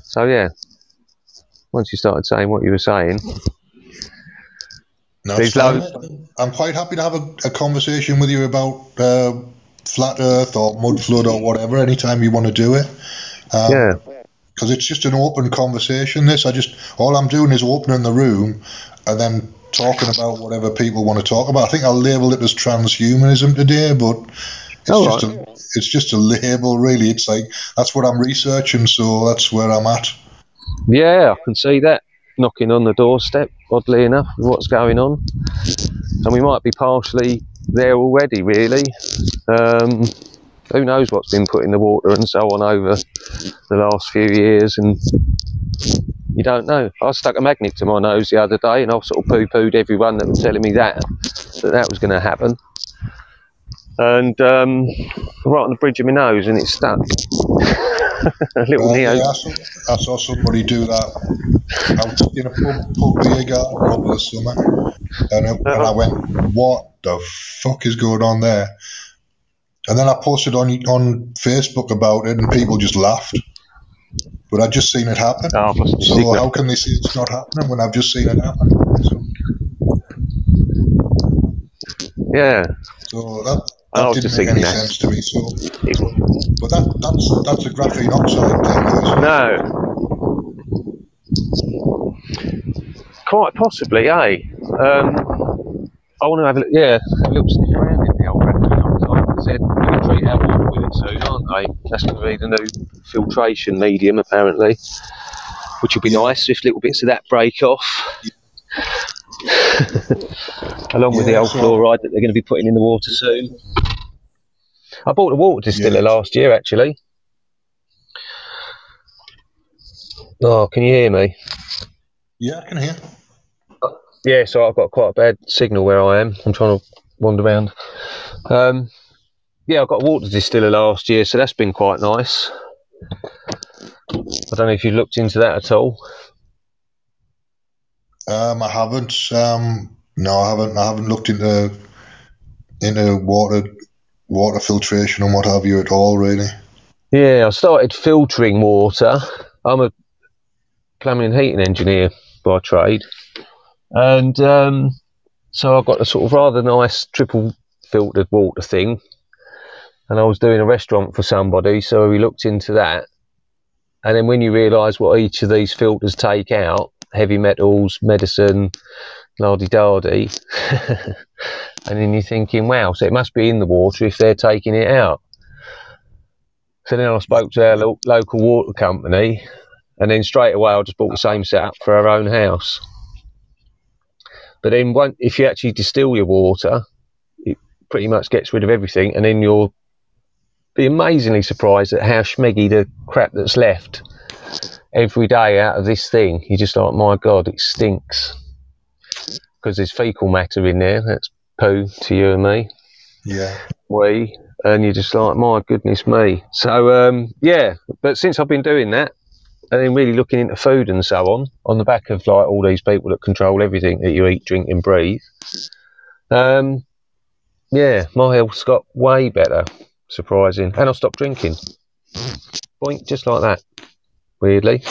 So yeah, once you started saying what you were saying, No, loads- I'm quite happy to have a, a conversation with you about uh, flat Earth or mud flood or whatever anytime you want to do it. Um, yeah, because it's just an open conversation. This, I just all I'm doing is opening the room and then talking about whatever people want to talk about. I think I'll label it as transhumanism today, but it's All just a, it's just a label, really. It's like that's what I'm researching, so that's where I'm at. yeah, I can see that knocking on the doorstep. Oddly enough, with what's going on, and we might be partially there already. Really, um, who knows what's been put in the water and so on over the last few years, and you don't know. I stuck a magnet to my nose the other day, and I sort of poo-pooed everyone that was telling me that that that was going to happen. And um, right on the bridge of my nose, and it stuck. a little neo. yeah, I, saw, I saw somebody do that out in a pub, pub beer garden over the summer, and, I- and I went, "What the fuck is going on there?" And then I posted on on Facebook about it, and people just laughed. But I'd just seen it happen. Oh, I must be So signal. how can they say it's not happening when I've just seen it happen? So, Yeah. so that, that didn't just make any that. sense to me. So, but that that's that's a graphene oxide thing. No. Quite possibly, eh? Um, I want to have a look, yeah, a little sniff around in the old graphene oxide. They said we're going to treat our water with it soon, aren't they? That's going to be the new filtration medium, apparently, which will be nice if little bits of that break off. Along with the old fluoride that they're going to be putting in the water soon. I bought a water distiller Yeah. last year, actually. Oh, can you hear me? Yeah, I can hear. Yeah, so I've got quite a bad signal where I am. I'm trying to wander around. Um, yeah, I've got a water distiller last year, so that's been quite nice. I don't know if you've looked into that at all. Um, I haven't. Um, no, I haven't. I haven't looked into into water water filtration and what have you at all. Really. Yeah, I started filtering water. I'm a plumbing and heating engineer by trade, and um, so I've got a sort of rather nice triple filtered water thing. And I was doing a restaurant for somebody, so we looked into that. And then when you realise what each of these filters take out, heavy metals, medicine, lardy dardy, and then you're thinking, wow, so it must be in the water if they're taking it out. So then I spoke to our lo- local water company, and then straight away I just bought the same setup for our own house. But then, one, if you actually distill your water, it pretty much gets rid of everything, and then you'll be amazingly surprised at how schmeggy the crap that's left every day out of this thing. You're just like, my God, it stinks. Because there's fecal matter in there, that's poo to you and me Yeah. we and you're just like my goodness me so um yeah but since i've been doing that and then really looking into food and so on on the back of like all these people that control everything that you eat drink and breathe um yeah my health's got way better surprising and i stopped drinking point just like that weirdly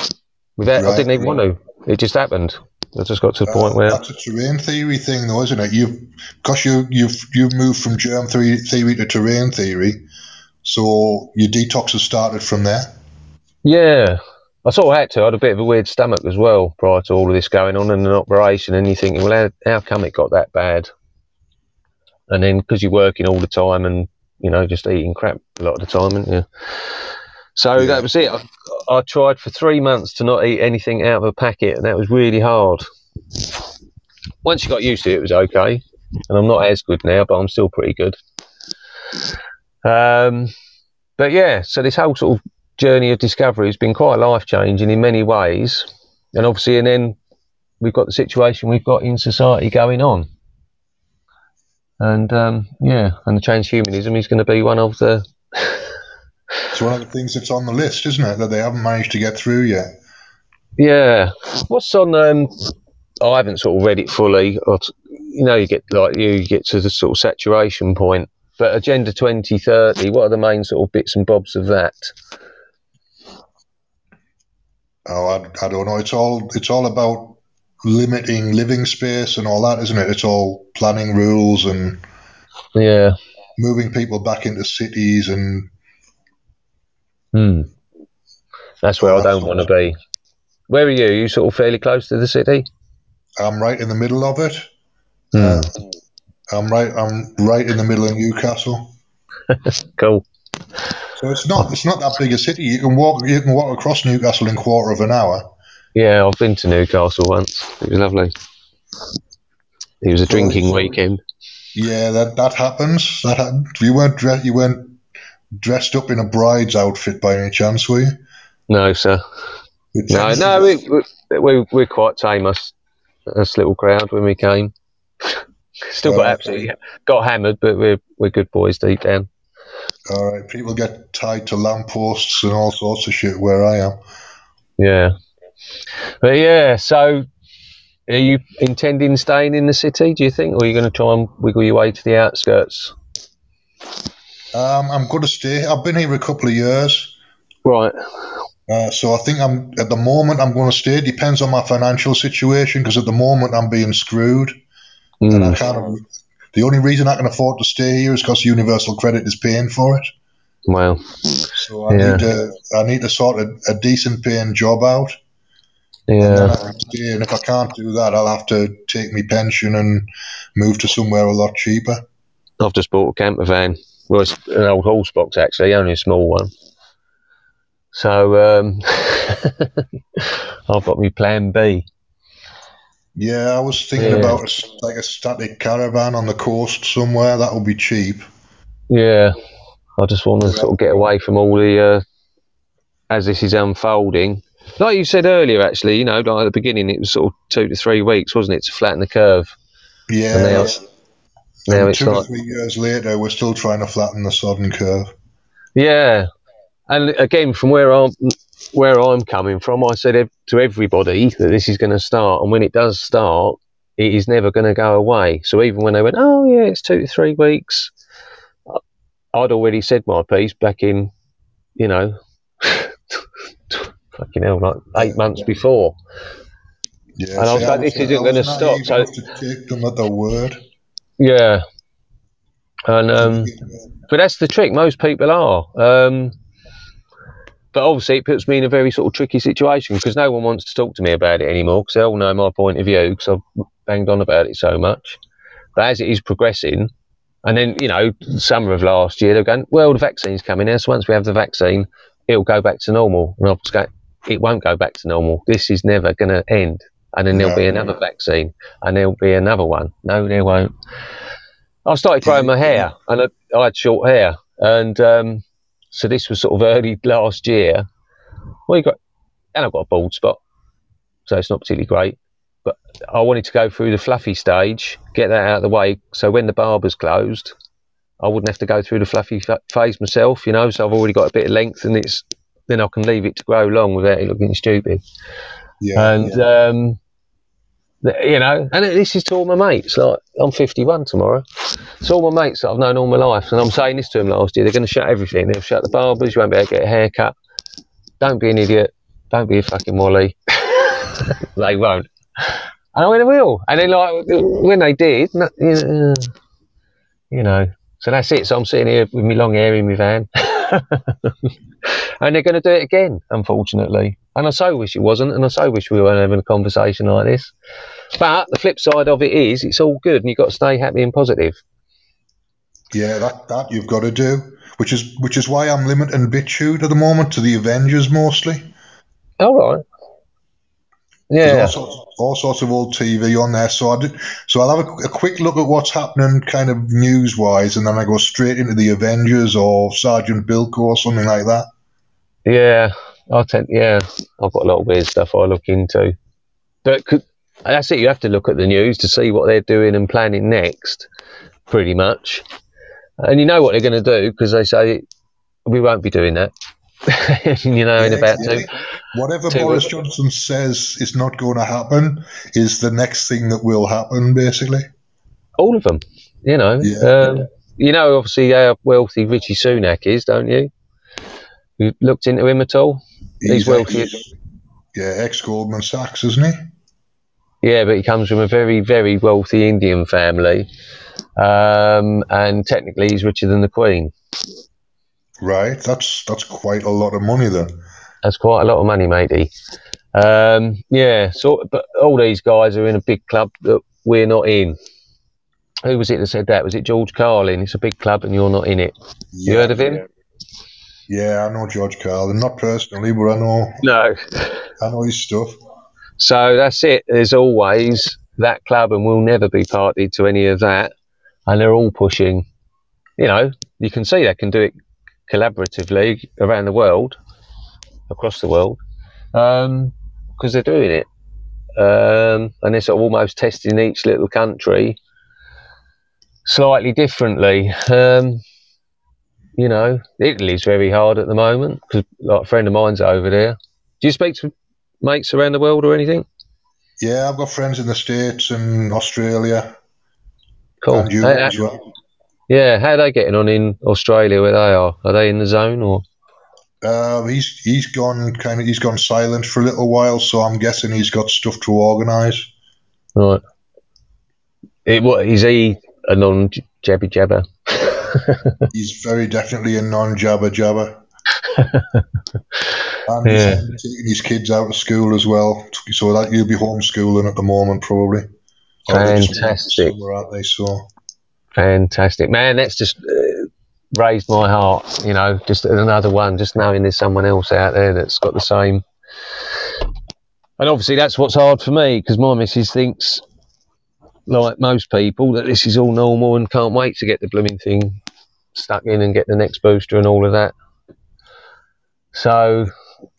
without i didn't even want to it just happened i just got to the Uh, point where that's a terrain theory thing, though, isn't it? You've because you you've you've moved from germ theory, theory to terrain theory, so your detox has started from there. Yeah, I sort of had to. I had a bit of a weird stomach as well prior to all of this going on and an operation. And you're thinking, well, how, how come it got that bad? And then because you're working all the time and you know just eating crap a lot of the time, and you? So Yeah. that was it. I, I tried for three months to not eat anything out of a packet, and that was really hard. Once you got used to it, it was okay. And I'm not as good now, but I'm still pretty good. Um, but yeah, so this whole sort of journey of discovery has been quite life changing in many ways, and obviously, and then we've got the situation we've got in society going on, and um, yeah, and the transhumanism is going to be one of the. it's one of the things that's on the list, isn't it? That they haven't managed to get through yet. Yeah, what's on? Um, I haven't sort of read it fully. Or you know, you get like you get to the sort of saturation point. But Agenda 2030, what are the main sort of bits and bobs of that? Oh, I, I don't know. It's all it's all about limiting living space and all that, isn't it? It's all planning rules and Yeah. moving people back into cities and Hmm. That's where I don't want to be. Where are you? you sort of fairly close to the city? I'm right in the middle of it. Hmm. Uh, I'm right. I'm right in the middle of Newcastle. Cool. So it's not it's not that big a city. You can walk you can walk across Newcastle in quarter of an hour. Yeah, I've been to Newcastle once. It was lovely. It was a drinking it's- weekend. Yeah, that that happens. That happened. You weren't dre- you weren't dressed up in a bride's outfit by any chance, were you? No, sir. It No, no, we, we, we, we're quite tame, us, us little crowd, when we came. Still got oh, Well, absolutely got hammered, but we're we're good boys deep down. All right, people get tied to lampposts and all sorts of shit where I am. Yeah, but yeah. So, are you intending staying in the city? Do you think, or are you going to try and wiggle your way to the outskirts? Um, I'm going to stay. I've been here a couple of years, Right. uh, so I think I'm at the moment I'm going to stay. It Depends on my financial situation because at the moment I'm being screwed. And I Mm. The only reason I can afford to stay here is because Universal Credit is paying for it. well, So I Yeah. need to. I need to sort a, a decent paying job out. Yeah, stay. And if I can't do that, I'll have to take my pension and move to somewhere a lot cheaper. I've just bought a camper van. Well, it's an old horse box actually, only a small one. So um, I've got my plan B. Yeah, I was thinking Yeah. about a like a static caravan on the coast somewhere. That would be cheap. Yeah, I just want to sort of get away from all the uh, as this is unfolding. Like you said earlier, actually, you know, like at the beginning, it was sort of two to three weeks, wasn't it, to flatten the curve? Yeah. And now- now and it's two or like- three years later, we're still trying to flatten the sodden curve. Yeah, and again, from where I'm where I'm coming from, I said to everybody that this is going to start, and when it does start, it is never going to go away. So even when they went, oh yeah, it's two to three weeks, I'd already said my piece back in, you know, fucking hell, like eight months before. Yeah. And I was like, this isn't gonna stop, so- to take them at their word. Yeah, and um, but that's the trick. Most people are. Um, but obviously, it puts me in a very sort of tricky situation because no one wants to talk to me about it anymore because they all know my point of view because I've banged on about it so much. But as it is progressing, and then you know, summer of last year, they're going, "Well, the vaccine's coming now, so once we have the vaccine, it'll go back to normal." And I was going, "It won't go back to normal. This is never going to end." And then there'll be another vaccine, and there'll be another one. No, there won't. I started growing my hair, and I, I had short hair, and um, so this was sort of early last year. Well, you got, and I've got a bald spot, so it's not particularly great. But I wanted to go through the fluffy stage, get that out of the way, so when the barber's closed, I wouldn't have to go through the fluffy phase myself, you know. So I've already got a bit of length, and it's then I can leave it to grow long without it looking stupid. Yeah. And um, you know, and this is to all my mates. Like I'm 51 tomorrow. It's all my mates that I've known all my life, and I'm saying this to them last year. They're going to shut everything. They'll shut the barbers. You won't be able to get a haircut. Don't be an idiot. Don't be a fucking wally. they won't. And I went, will. And then, like, when they did, no- you know, you know, so that's it. So I'm sitting here with my long hair in my van. and they're going to do it again, unfortunately. And I so wish it wasn't. And I so wish we weren't having a conversation like this. But the flip side of it is, it's all good and you've got to stay happy and positive. Yeah, that, that you've got to do. Which is which is why I'm limiting BitChute at the moment to the Avengers mostly. All right. Yeah. all sorts, all sorts of old TV on there. So I did, so I'll have a, a quick look at what's happening, kind of news wise, and then I go straight into the Avengers or Sergeant Bilko or something like that. Yeah, I tend. Yeah, I've got a lot of weird stuff I look into. But could, that's it. You have to look at the news to see what they're doing and planning next, pretty much. And you know what they're going to do because they say we won't be doing that. you know, in about yeah. two. Whatever two- Boris Johnson says is not going to happen is the next thing that will happen, basically. All of them. You know. Yeah. Um, you know, obviously how wealthy Rishi Sunak is, don't you? You looked into him at all? He's wealthy. ex- yeah, ex Goldman Sachs, isn't he? Yeah, but he comes from a very, very wealthy Indian family, um, and technically he's richer than the Queen. Right. That's that's quite a lot of money then. That's quite a lot of money, matey. Um, yeah, so but all these guys are in a big club that we're not in. Who was it that said that? Was it George Carlin? It's a big club and you're not in it. You heard of him? Yeah, I know George Carlin, not personally, but I know No. I know his stuff. So that's it. There's always that club, and we'll never be party to any of that. And they're all pushing. You know, you can see they can do it collaboratively around the world, across the world, because they're doing it. Um, and they're sort of almost testing each little country slightly differently. Um, you know, Italy's very hard at the moment because like a friend of mine's over there. Do you speak to mates around the world or anything? Yeah, I've got friends in the States and Australia Cool. and Europe How- as well. Yeah, how are they getting on in Australia where they are? Are they in the zone or? Uh, he's he's gone kind of he's gone silent for a little while, so I'm guessing he's got stuff to organise. Right. It, what, is he a non jabby jabber? He's very definitely a non-jabber jabber. and he's taking his kids out of school as well, so that he'll be homeschooling at the moment probably. Or they're just Fantastic. Somewhere, aren't they? So Fantastic. Man, that's just uh, raised my heart, you know, just another one, just knowing there's someone else out there that's got the same. And obviously, that's what's hard for me because my missus thinks, like most people, that this is all normal and can't wait to get the blooming thing stuck in and get the next booster and all of that. So,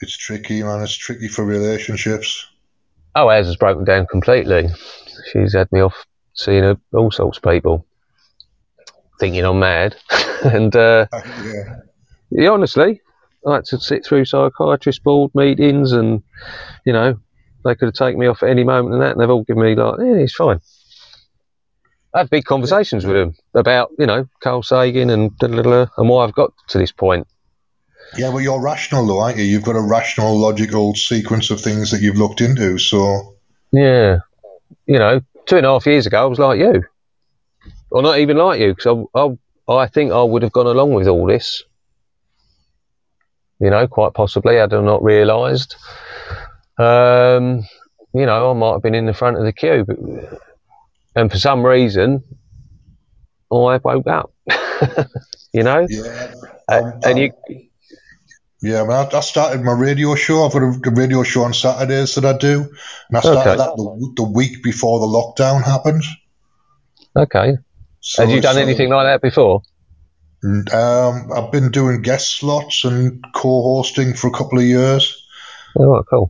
it's tricky, man. It's tricky for relationships. oh, ours has broken down completely. She's had me off seeing all sorts of people, thinking I'm mad. and, uh, yeah. Yeah, honestly, I had to sit through psychiatrist board meetings, and you know, they could have taken me off at any moment and that, and they've all given me like, yeah, he's fine. I had big conversations with them about, you know, Carl Sagan and da, da, da, and why I've got to this point. Yeah, but you're rational though, aren't you? You've got a rational, logical sequence of things that you've looked into. So Yeah, you know, two and a half years ago, I was like you, or not even like you, because I, I, I think I would have gone along with all this. You know, quite possibly had I not realised. Um, you know, I might have been in the front of the queue, but, and for some reason, I woke up. you know, yeah, um, and you, yeah. I, mean, I, I started my radio show. I've got a, a radio show on Saturdays that I do, and I started Okay. that the, the week before the lockdown happened. okay. So Had you done anything like that before? Um, I've been doing guest slots and co-hosting for a couple of years, Oh, cool.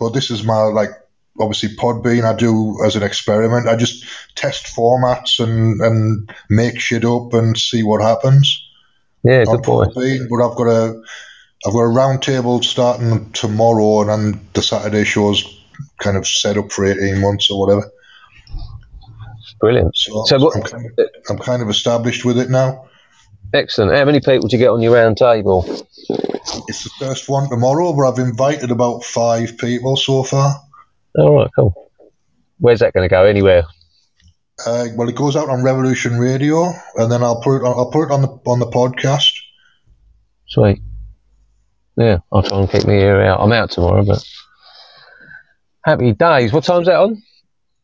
but this is my like obviously Podbean. I do as an experiment. I just test formats and and make shit up and see what happens. Yeah, good boy. Podbean, but I've got a I've got a round table starting tomorrow, and then the Saturday show's kind of set up for eighteen months or whatever. Brilliant. So, So what- I'm, kind of, I'm kind of established with it now. Excellent. How many people do you get on your round table? It's the first one tomorrow, but I've invited about five people so far. All right, cool. Where's that going to go? Anywhere? Uh, well, it goes out on Revolution Radio, and then I'll put it on, I'll put it on the on the podcast. Sweet. Yeah, I'll try and keep my ear out. I'm out tomorrow, but happy days. What time's that on?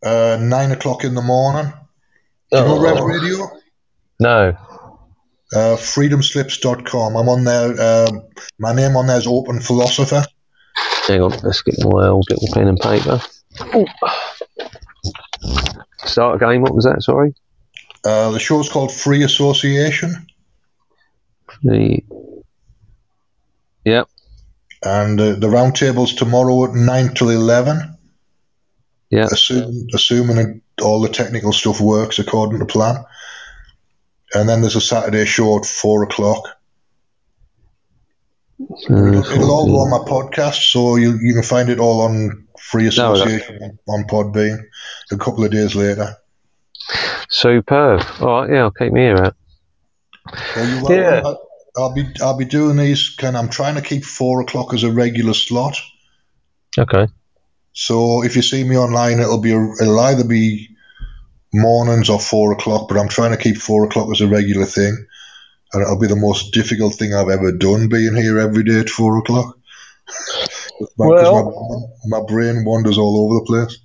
Uh, nine o'clock in the morning. Do you know Rev Radio? No. Uh, freedomslips.com. I'm on there. Um, my name on there is Open Philosopher. Hang on, let's get my old little pen and paper. Ooh. Start again. What was that? Sorry. Uh, the show's called Free Association, The. Yep. and uh, the roundtable's tomorrow at nine till eleven. Yeah. Assume, assuming all the technical stuff works according to plan. And then there's a Saturday show at four o'clock. Uh, It'll all go on my podcast, so you you can find it all on Free Association on Podbean a couple of days later. Superb. All right. Yeah, I'll keep ear out. You're. Yeah. I- I'll be I'll be doing these kind. I'm trying to keep four o'clock as a regular slot. Okay. So if you see me online, it'll be a, it'll either be mornings or four o'clock. But I'm trying to keep four o'clock as a regular thing, and it'll be the most difficult thing I've ever done being here every day at four o'clock. Because Well- my, my brain wanders all over the place.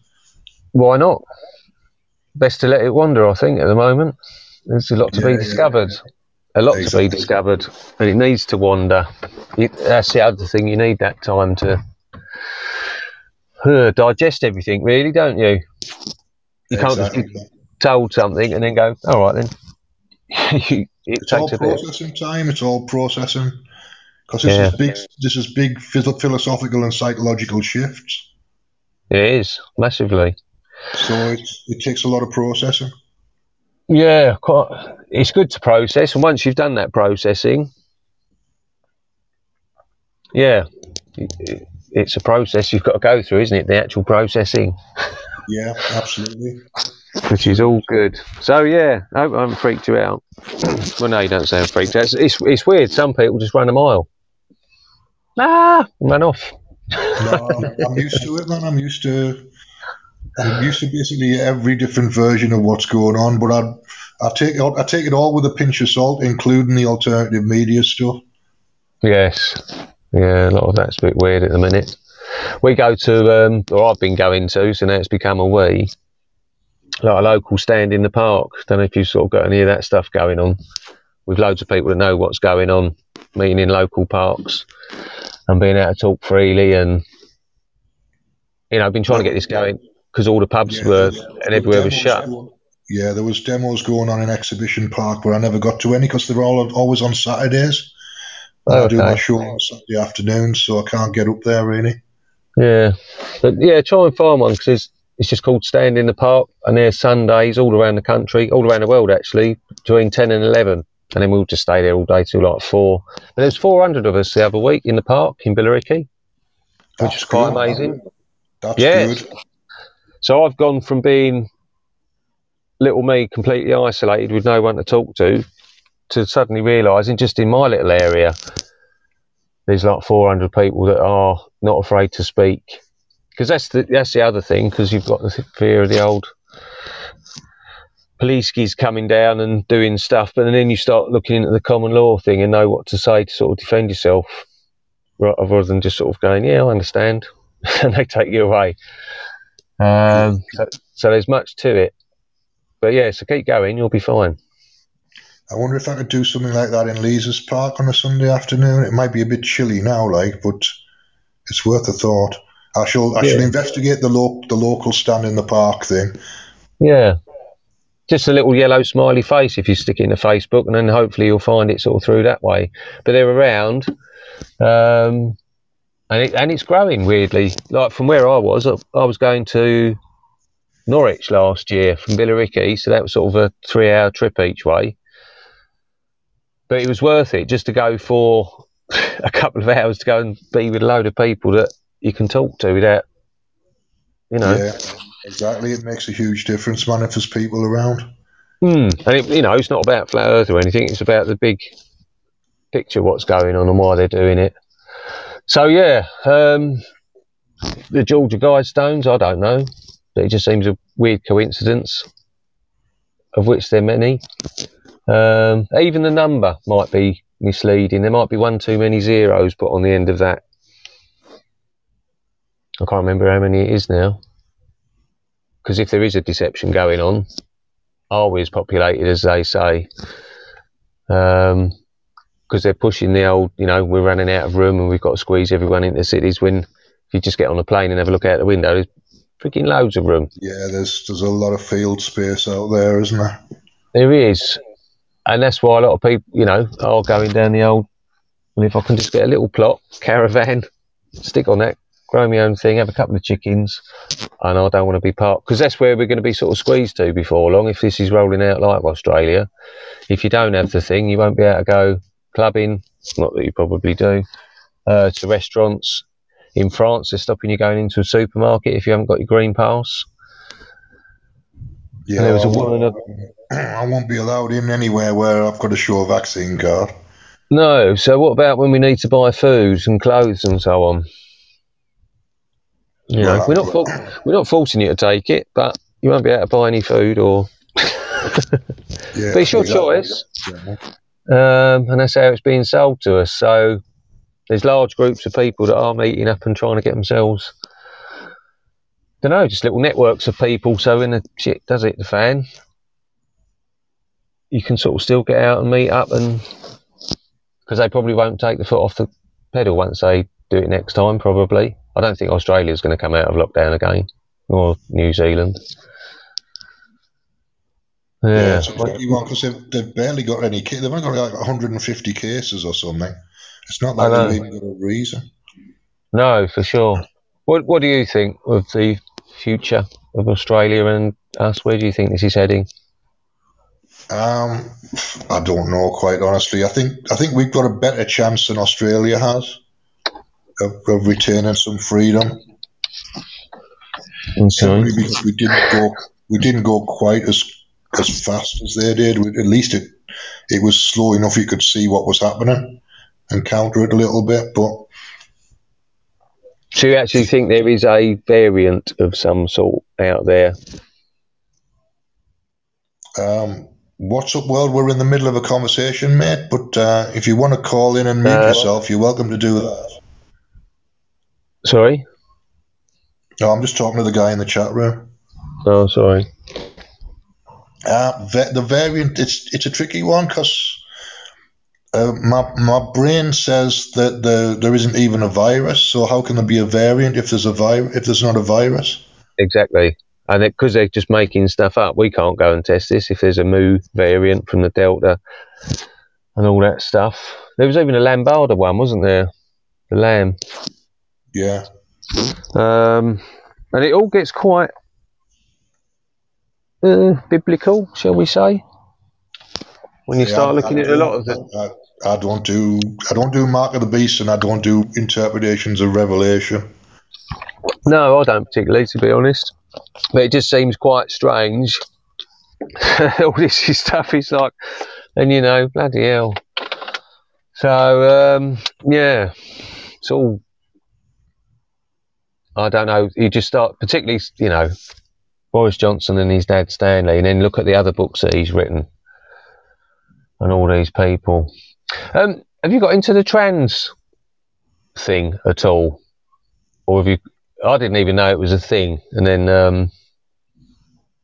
Why not? Best to let it wander. I think at the moment there's a lot to Yeah, be yeah. discovered. A lot to be discovered, and it needs to wander. You, that's the other thing. You need that time to digest everything, really, don't you? You can't just be told something and then go, "All right, then." it It's all takes a bit. processing time. It's all processing because this Yeah. is big. This is big philosophical and psychological shifts. It is massively. So it's, it takes a lot of processing. Yeah, quite. It's good to process, and once you've done that processing, yeah, it, it- it's a process you've got to go through, isn't it? The actual processing, Yeah, absolutely. which is all good. So yeah, I hope I haven't freaked you out. well, no, you don't sound freaked out. It's, it's it's weird. Some people just run a mile. Ah, run off. No, I'm, I'm used to it, man. I'm used to. I'm used to basically every different version of what's going on, but I, I take. I take it all with a pinch of salt, including the alternative media stuff. Yes. Yeah, a lot of that's a bit weird at the minute. We go to, um, or I've been going to, so now it's become a we, like a local stand in the park. Don't know if you've sort of got any of that stuff going on. With loads of people that know what's going on, meeting in local parks and being able to talk freely. And, you know, I've been trying to get this going because all the pubs Yeah, were yeah. and everywhere was shut. Yeah, there was demos going on in Exhibition Park, but I never got to any because they're all always on Saturdays. Oh, I do my show on Saturday afternoon, so I can't get up there really. Yeah, but yeah, try and find one because it's, it's just called Stand in the Park, and there's Sundays all around the country, all around the world actually, between ten and eleven, and then we'll just stay there all day till like four. But there's 400 of us the other week in the park in Billericay, which is quite good. amazing. That's Yes. good. So I've gone from being little me, completely isolated with no one to talk to, to suddenly realising just in my little area, there's like 400 people that are not afraid to speak. Because that's the that's the other thing. Because you've got the fear of the old police coming down and doing stuff, but then you start looking into the common law thing and know what to say to sort of defend yourself, rather than just sort of going, "Yeah, I understand," and they take you away. Um, so, so there's much to it. But yeah, so keep going, you'll be fine. I wonder if I could do something like that in Leazes Park on a Sunday afternoon. It might be a bit chilly now, like, but it's worth a thought. I shall I shall investigate the lo- the local stand in the park thing. Yeah. Just a little yellow smiley face if you stick it in a Facebook, and then hopefully you'll find it sort of through that way. But they're around, um, and it, and it's growing weirdly. Like from where I was, I, I was going to Norwich last year from Billericay, so that was sort of a three-hour trip each way. But it was worth it just to go for a couple of hours to go and be with a load of people that you can talk to without, you know. Yeah, exactly. It makes a huge difference, man, if there's people around. Hmm. And it, you know, it's not about flat Earth or anything. It's about the big picture, what's going on and why they're doing it. So yeah, um, the Georgia Guidestones, I don't know, but it just seems a weird coincidence, of which there are many. Um, even the number might be misleading. There might be one too many zeros put on the end of that. I can't remember how many it is now. Because if there is a deception going on, are we as populated as they say? Because they're pushing the old, you know, we're running out of room and we've got to squeeze everyone into cities when If you just get on a plane and have a look out the window, there's freaking loads of room. Yeah, there's there's a lot of field space out there, isn't there? There is, and that's why a lot of people, you know, are going down the old. And if I can just get a little plot, caravan, stick on that, grow my own thing, have a couple of chickens, and I don't want to be part because that's where we're going to be sort of squeezed to before long. If this is rolling out like Australia, if you don't have the thing, you won't be able to go clubbing. Not that you probably do. Uh, to restaurants in France, they're stopping you going into a supermarket if you haven't got your green pass. Yeah, was a I woman. won't, I won't be allowed in anywhere where I've got a vaccine card. No. So what about when we need to buy food and clothes and so on? You know, Well, we're not for, we're not forcing you to take it, but you won't be able to buy any food or. Yeah, But it's your choice. Um, and that's how it's being sold to us. So there's large groups of people that are meeting up and trying to get themselves. Don't know, just little networks of people. So when the shit does it, the fan, you can sort of still get out and meet up, and because they probably won't take the foot off the pedal once they do it next time. Probably, I don't think Australia's going to come out of lockdown again, or New Zealand. Yeah, Yeah, it's a because they've, they've barely got any. They've only got like 150 cases or something. It's not like they've even got a reason. No, for sure. What What do you think of the future of Australia and us? Where do you think this is heading? Um, I don't know, quite honestly. I think I think we've got a better chance than Australia has of, of retaining some freedom. Simply because we didn't go we didn't go quite as as fast as they did. We- At least it it was slow enough you could see what was happening and counter it a little bit. But So you actually think there is a variant of some sort out there? um, what's up, world? We're in the middle of a conversation, mate. But uh, if you want to call in and mute Uh, yourself, you're welcome to do that. Sorry. No, I'm just talking to the guy in the chat room. Oh, sorry. Uh, the variant, it's it's a tricky one because uh, my my brain says that the, there isn't even a virus. So how can there be a variant if there's a virus if there's not a virus? Exactly. And because they're just making stuff up, we can't go and test this. If there's a Mu variant from the Delta and all that stuff, there was even a Lambada one, wasn't there? The lamb. Yeah, Um, and it all gets quite uh, biblical, shall we say? When you Yeah, start looking I at a lot of the. I, don't do I don't do Mark of the Beast and I don't do interpretations of Revelation. No, I don't particularly, to be honest. But it just seems quite strange. all this stuff is like, and you know, bloody hell. So, um, yeah, it's all. I don't know. You just start, particularly, you know, Boris Johnson and his dad Stanley, and then look at the other books that he's written and all these people. Um, have you got into the trans thing at all? Or have you I didn't even know it was a thing. And then um,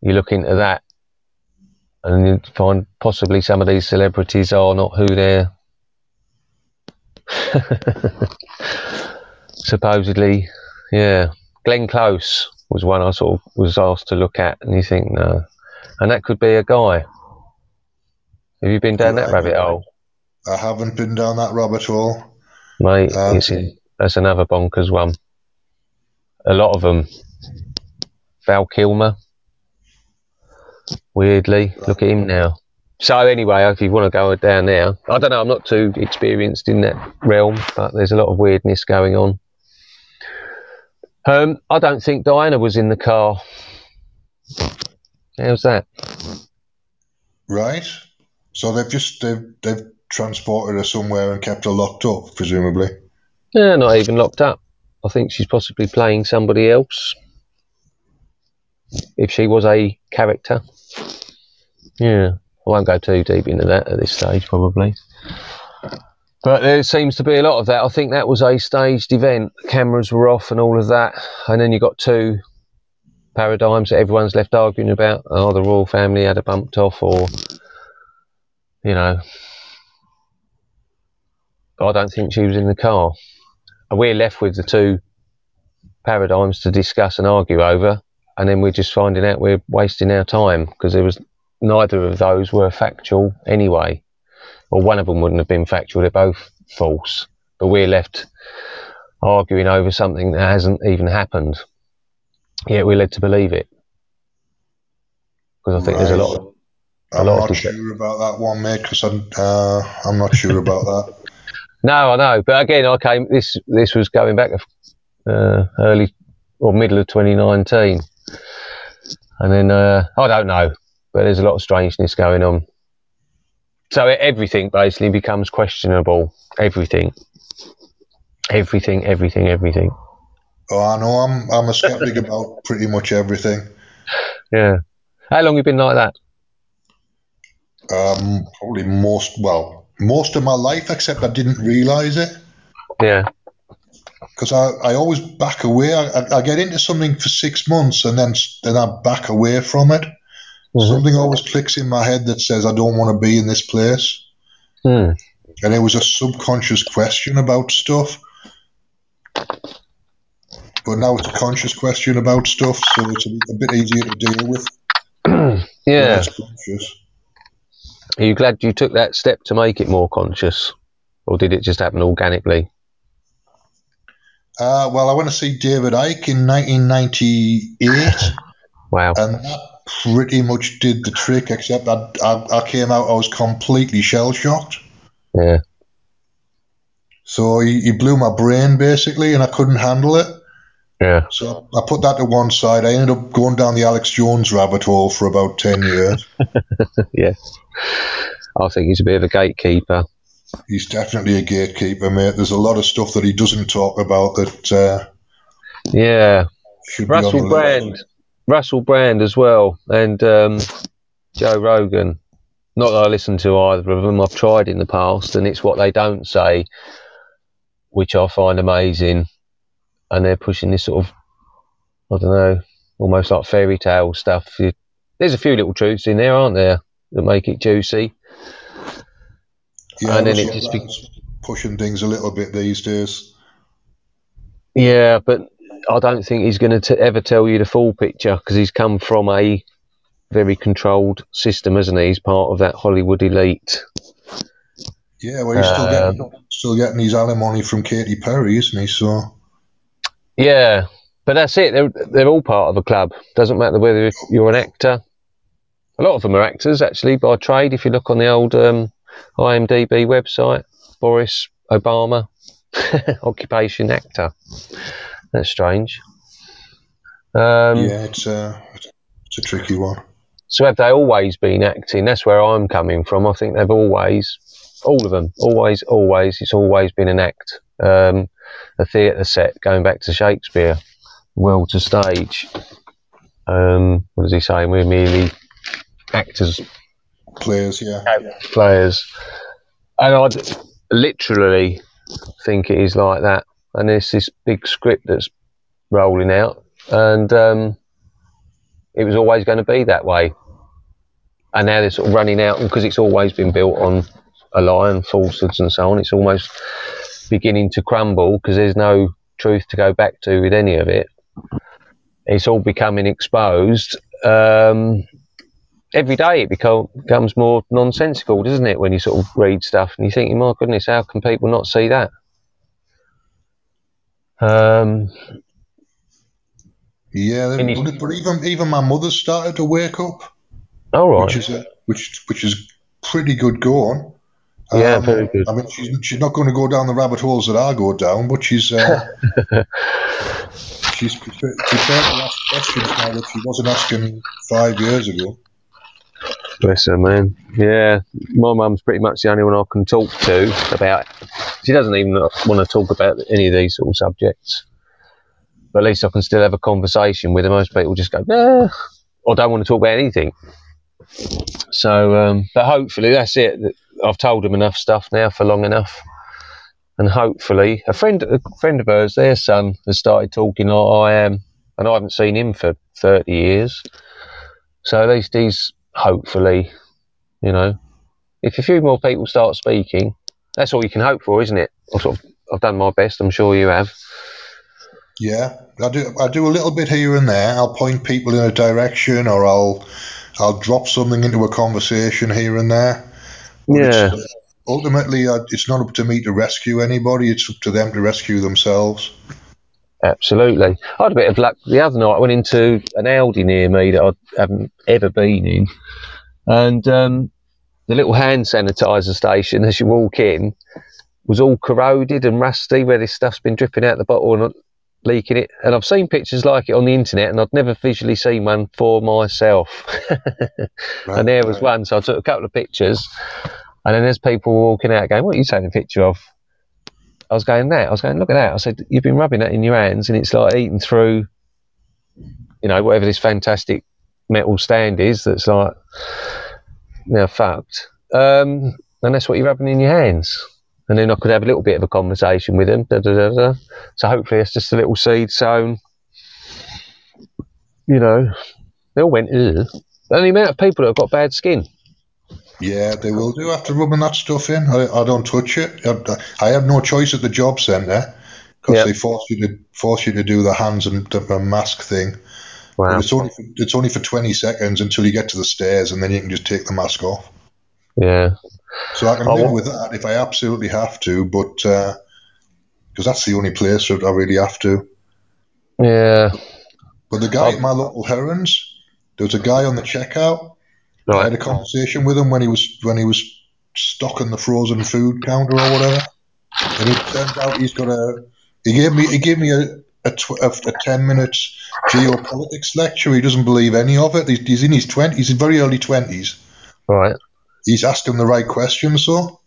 you look into that and you find possibly some of these celebrities are not who they're supposedly. Yeah. Glenn Close was one I sort of was asked to look at, and you think, no. And that could be a guy. Have you been down that rabbit hole? I haven't been down that rabbit hole. Mate, Um, it's that's another bonkers one. A lot of them. Val Kilmer. Weirdly, look at him now. So anyway, if you want to go down there, I don't know. I'm not too experienced in that realm, but there's a lot of weirdness going on. Um, I don't think Diana was in the car. How's that? Right. So they've just they've they've transported her somewhere and kept her locked up, presumably. Yeah, not even locked up. I think she's possibly playing somebody else. If she was a character. Yeah. I won't go too deep into that at this stage, probably. But there seems to be a lot of that. I think that was a staged event. Cameras were off and all of that. And then you got two paradigms that everyone's left arguing about. Oh, the royal family had a bumped off, or, you know. I don't think she was in the car. And we're left with the two paradigms to discuss and argue over, and then we're just finding out we're wasting our time because there was neither of those were factual anyway, or one of them wouldn't have been factual. They're both false, but we're left arguing over something that hasn't even happened. Yet we're led to believe it because I think right. there's a lot. Of, a I'm lot not sure about that one, mate, because I'm uh, I'm not sure about that. No, I know, but again, I came. This this was going back uh, early or middle of 2019, and then uh, I don't know, but there's a lot of strangeness going on. So everything basically becomes questionable. Everything, everything, everything, everything. Oh, I know. I'm I'm a skeptic about pretty much everything. Yeah. How long have you been like that? Um, probably most well, most of my life, except I didn't realise it. Yeah. Because I, I always back away. I, I get into something for six months and then then I back away from it. Mm-hmm. Something always clicks in my head that says I don't want to be in this place. Mm. And it was a subconscious question about stuff. But now it's a conscious question about stuff, so it's a, a bit easier to deal with. yeah. Are you glad you took that step to make it more conscious, or did it just happen organically? Uh, well, I went to see David Icke in 1998. wow. And that pretty much did the trick, except I, I, I came out, I was completely shell shocked. Yeah. So he, he blew my brain basically, and I couldn't handle it. Yeah. So I put that to one side. I ended up going down the Alex Jones rabbit hole for about 10 years. yeah. I think he's a bit of a gatekeeper. He's definitely a gatekeeper, mate. There's a lot of stuff that he doesn't talk about that. Uh, yeah. Russell Brand. List. Russell Brand as well. And um, Joe Rogan. Not that I listen to either of them. I've tried in the past, and it's what they don't say, which I find amazing and they're pushing this sort of, I don't know, almost like fairy tale stuff. There's a few little truths in there, aren't there, that make it juicy. Yeah, and then it just be- pushing things a little bit these days. Yeah, but I don't think he's going to ever tell you the full picture because he's come from a very controlled system, isn't he? He's part of that Hollywood elite. Yeah, well, he's still getting uh, still getting his alimony from Katy Perry, isn't he? So yeah, but that's it. They're they're all part of a club. Doesn't matter whether you're an actor. A lot of them are actors actually by trade. If you look on the old um, IMDb website, Boris Obama, occupation actor. That's strange. Um, yeah, it's a it's a tricky one. So have they always been acting? That's where I'm coming from. I think they've always, all of them, always, always. It's always been an act. Um, a theatre set going back to Shakespeare, world to stage. Um, what is he saying? We're merely actors, players, yeah, players. And I literally think it is like that. And there's this big script that's rolling out, and um, it was always going to be that way. And now they're sort of running out, because it's always been built on a lie and falsehoods and so on. It's almost beginning to crumble because there's no truth to go back to with any of it. It's all becoming exposed. Um, every day it become, becomes more nonsensical, doesn't it? When you sort of read stuff and you think, my goodness, how can people not see that? Um, yeah, but even even my mother started to wake up. All right, which is a, which which is pretty good going. Yeah, um, very good. I mean, she's, she's not going to go down the rabbit holes that I go down, but she's uh, she's prepared, prepared to ask questions now that she wasn't asking five years ago. Bless her, man. Yeah, my mum's pretty much the only one I can talk to about. She doesn't even want to talk about any of these sort of subjects. But at least I can still have a conversation with her. Most people just go, nah, or don't want to talk about anything. So, um, but hopefully that's it. I've told them enough stuff now for long enough, and hopefully a friend a friend of hers, their son, has started talking like I am, and I haven't seen him for thirty years. So at least he's hopefully, you know, if a few more people start speaking, that's all you can hope for, isn't it? I've, sort of, I've done my best. I'm sure you have. Yeah, I do. I do a little bit here and there. I'll point people in a direction, or I'll I'll drop something into a conversation here and there. Yeah. it's- ultimately, uh, it's not up to me to rescue anybody. It's up to them to rescue themselves. Absolutely. I had a bit of luck the other night. I went into an Aldi near me that I haven't ever been in, and um, the little hand sanitizer station as you walk in was all corroded and rusty, where this stuff's been dripping out the bottle and leaking it. And I've seen pictures like it on the internet, and I'd never visually seen one for myself. Right, and there was right. one, so I took a couple of pictures, and then there's people walking out going, "What are you taking a picture of?" I was going that. I was going, look at that. I said, you've been rubbing that in your hands, and it's like eating through, you know, whatever this fantastic metal stand is. That's like now fucked. Um, and that's what you're rubbing in your hands. And then I could have a little bit of a conversation with them. Da, da, da, da. So hopefully it's just a little seed sown. You know, they all went, Ugh. And the amount of people that have got bad skin. Yeah, they will do after rubbing that stuff in. I, I don't touch it. I, I have no choice at the job centre because Yep. they force you to force you to do the hands and the mask thing. But Wow. it's only for, it's only for twenty seconds until you get to the stairs, and then you can just take the mask off. Yeah. So I can Oh, live well- with that if I absolutely have to, but uh, because that's the only place that I really have to. Yeah. But the guy Oh. at my local herons, there was a guy on the checkout. I Right. had a conversation with him when he was when he was stocking the frozen food counter or whatever, and it turns out he's got a. He gave me he gave me a a, tw- a, a ten minute geopolitics lecture. He doesn't believe any of it. He's, he's in his twenties, he's in very early twenties. Right. He's asking the right questions, though.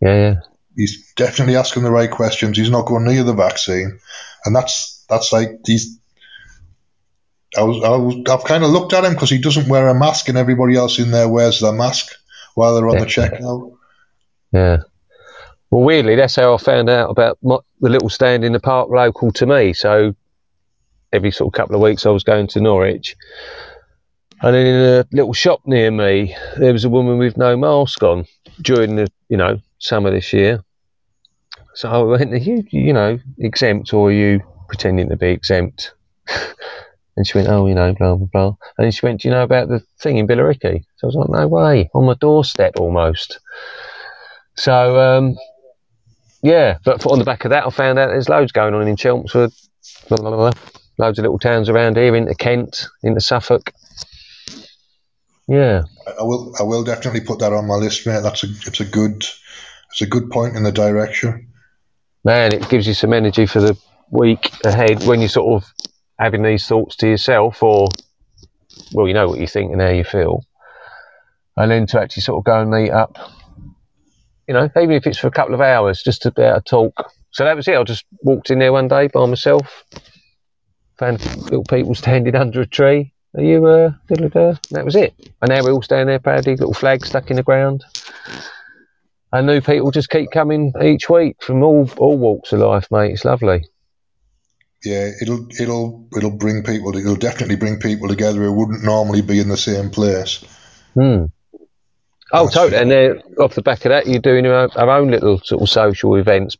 Yeah. Yeah. He's definitely asking the right questions. He's not going near the vaccine, and that's that's like these. I was, I was I've kind of looked at him because he doesn't wear a mask, and everybody else in there wears their mask while they're on the checkout. Yeah. Well, weirdly, that's how I found out about my, the little stand in the park local to me. So every sort of couple of weeks, I was going to Norwich, and then in a little shop near me, there was a woman with no mask on during the you know summer this year. So I went, "Are you you know exempt or are you pretending to be exempt?" And she went, oh, you know, blah, blah, blah. And she went, do you know about the thing in Billericay? So I was like, no way, on my doorstep almost. So, um, yeah, but on the back of that, I found out there's loads going on in Chelmsford, blah, blah, blah. loads of little towns around here, into Kent, into Suffolk. Yeah, I I will I will definitely put that on my list, mate. That's a it's a good it's a good point in the direction. man, it gives you some energy for the week ahead when you're sort of having these thoughts to yourself, or, well, you know what you think and how you feel. And then to actually sort of go and meet up, you know, even if it's for a couple of hours, just to be able to talk. So that was it. I just walked in there one day by myself, found little people standing under a tree. Are you, uh, da-da-da? That was it. And now we're all standing there proudly, little flags stuck in the ground. And new people just keep coming each week from all all walks of life, mate. It's lovely. Yeah, it'll it'll it'll bring people. It'll definitely bring people together who wouldn't normally be in the same place. Hmm. Oh, totally. And then off the back of that, you're doing our, our own little sort of social events,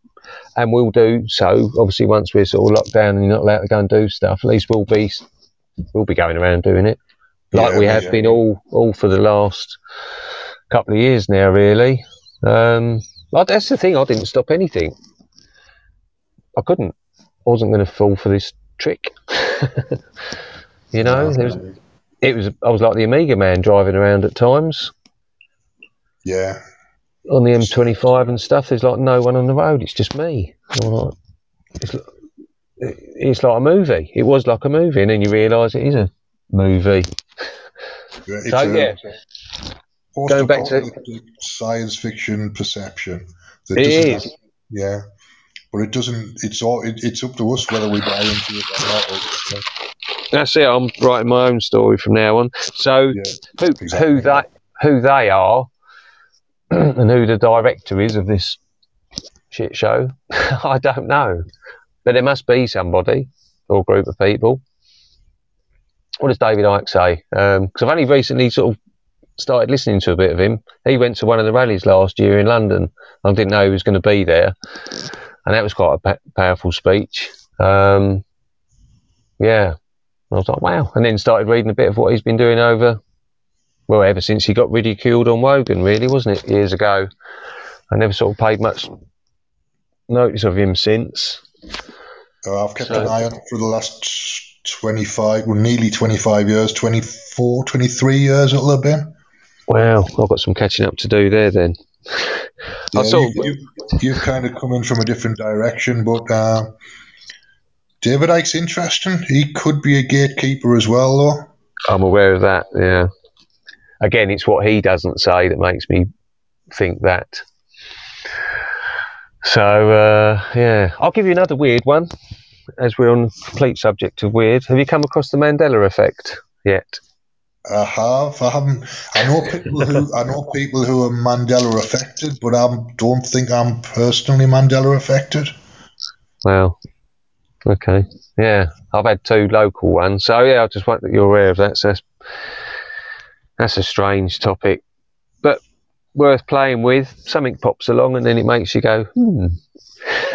and we'll do so. Obviously, once we're sort of locked down and you're not allowed to go and do stuff, at least we'll be we'll be going around doing it, like Yeah, we have yeah. been all all for the last couple of years now. Really, um, that's the thing. I didn't stop anything. I couldn't. I wasn't going to fall for this trick. you know, there was, it was. I was like the Omega Man driving around at times Yeah, on the M25 and stuff, there's like no one on the road. It's just me. It's, it's like a movie. It was like a movie, and then you realise it is a movie. it's So, a yeah. Going back to- science fiction perception. That It have- yeah, but it doesn't. It's all. It, it's up to us whether we buy into it or not. That's it. I'm writing my own story from now on. So Yeah, who exactly. who they who they are and who the director is of this shit show, I don't know. But there must be somebody or group of people. What does David Icke say? Because I've only recently sort of started listening to a bit of him. He went to one of the rallies last year in London. I didn't know he was going to be there, and that was quite a powerful speech. Um, yeah, I was like, wow. And then started reading a bit of what he's been doing over, well, ever since he got ridiculed on Wogan, really, wasn't it, years ago? I never sort of paid much notice of him since. Uh, I've kept So- an eye on it for the last 25, well, nearly 25 years, 24, 23 years it'll have been. Wow, I've got some catching up to do there then. I Yeah, sort you, of- you, you've kind of come in from a different direction, but uh, David Icke's interesting. He could be a gatekeeper as well, though. I'm aware of that, yeah. Again, it's what he doesn't say that makes me think that. So, uh, yeah. I'll give you another weird one as we're on the complete subject of weird. Have you come across the Mandela effect yet? I have. I haven't. I know people who I know people who are Mandela affected, but I don't think I'm personally Mandela affected. Well, okay. Yeah, I've had two local ones. So, yeah, I just want that you're aware of that. So that's, that's a strange topic, worth playing with. Something pops along and then it makes you go, hmm.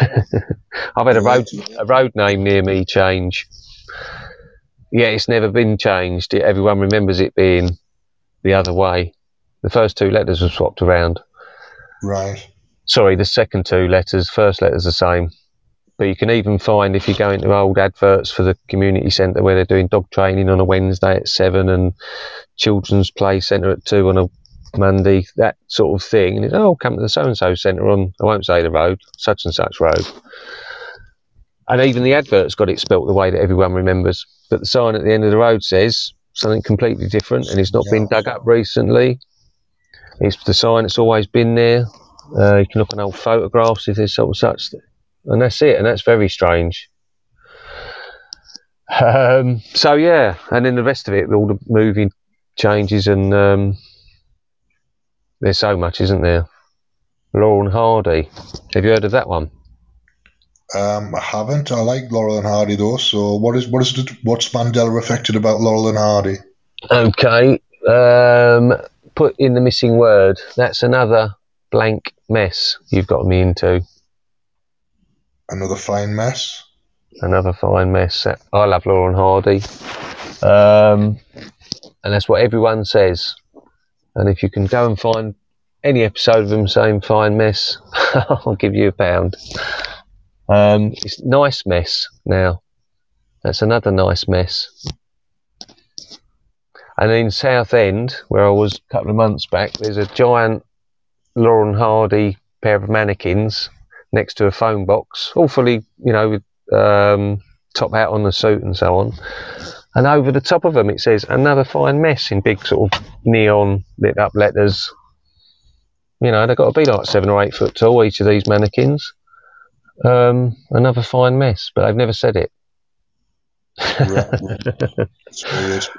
I've had a road, a road name near me change. Yeah, it's never been changed. Everyone remembers it being the other way. The first two letters were swapped around. Right. Sorry, the second two letters, first letter's the same. But you can even find if you go into old adverts for the community centre where they're doing dog training on a Wednesday at seven and children's play centre at two on a Monday, that sort of thing. And it's, oh, come to the so and so centre on, I won't say the road, such and such road. And even the advert's got it spelt the way that everyone remembers. But the sign at the end of the road says something completely different and it's not been dug up recently. It's the sign that's always been there. Uh, you can look on old photographs if there's sort of such, and that's it. And that's very strange. Um, so yeah, and then the rest of it, all the moving changes, and um, there's so much, isn't there? Laurel and Hardy. Have you heard of that one? Um, I haven't. I like Laurel and Hardy though. So what is what is it, what's Mandela affected about Laurel and Hardy? Okay. Um, put in the missing word. That's another blank mess you've got me into. Another fine mess. another fine mess. I love Lauren Hardy, um, and that's what everyone says. And if you can go and find any episode of him saying "fine mess," I'll give you a pound. Um, it's nice mess now. That's another nice mess. And in Southend, where I was a couple of months back, there's a giant Lauren Hardy pair of mannequins next to a phone box, all fully, you know, with um, top hat on the suit and so on. And over the top of them, it says "another fine mess" in big sort of neon lit up letters. You know, they've got to be like seven or eight foot tall, each of these mannequins. Um, another fine mess, but they've never said it. Right. Weird.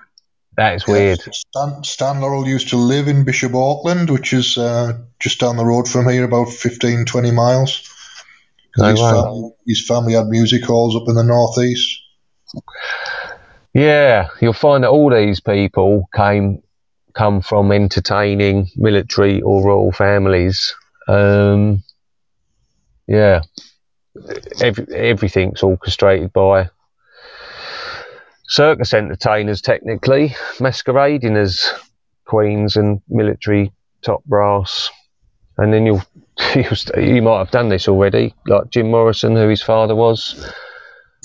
That is weird. Stan, Stan Laurel used to live in Bishop Auckland, which is uh, just down the road from here, about 15, 20 miles. No his, family, his family had music halls up in the northeast. Yeah, you'll find that all these people came come from entertaining military or royal families. Um, yeah, Every, everything's orchestrated by circus entertainers, technically masquerading as queens and military top brass. And then you'll, you'll you might have done this already, like Jim Morrison, who his father was.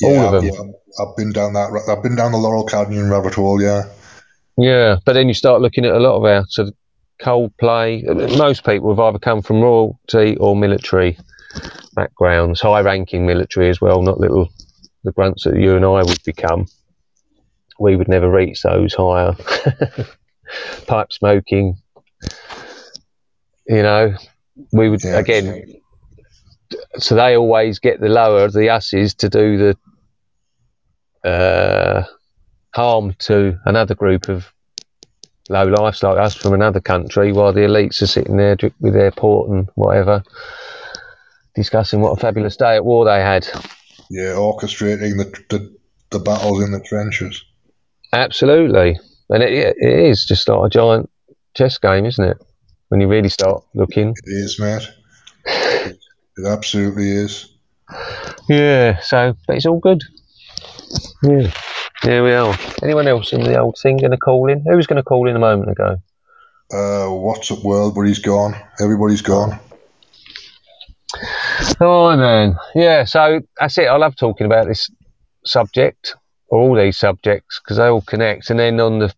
All of them. yeah, I've been down that. I've been down the Laurel Canyon rabbit hole. Yeah, Yeah, but then you start looking at a lot of our sort of Coldplay. Most people have either come from royalty or military backgrounds, high-ranking military as well, not little the grunts that you and I would become. We would never reach those higher. Pipe smoking, you know, we would Yeah. again. So they always get the lower, the us's, to do the uh, harm to another group of low lifes like us from another country, while the elites are sitting there with their port and whatever, discussing what a fabulous day at war they had. yeah, orchestrating the the, the battles in the trenches. Absolutely, and it, it is just like a giant chess game, isn't it? When you really start looking. It is, mate. It absolutely is. Yeah. So, but it's all good. Yeah. There we are. Anyone else in the old thing going to call in? Who was going to call in a moment ago? Uh, what's up, world? But he's gone. Everybody's gone. Oh man, yeah. So that's it. I love talking about this subject or all these subjects because they all connect. And then on the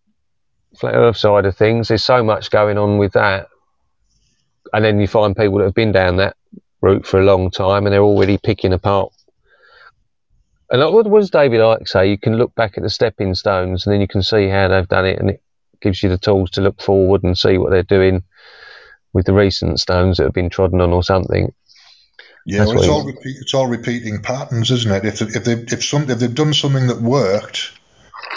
flat Earth side of things, there's so much going on with that. And then you find people that have been down that route for a long time and they're already picking apart. And like, what does David Icke say? You can look back at the stepping stones and then you can see how they've done it, and it gives you the tools to look forward and see what they're doing with the recent stones that have been trodden on or something. Yeah, well, it's all repeat, it's all repeating patterns, isn't it? If if they if some if they've done something that worked,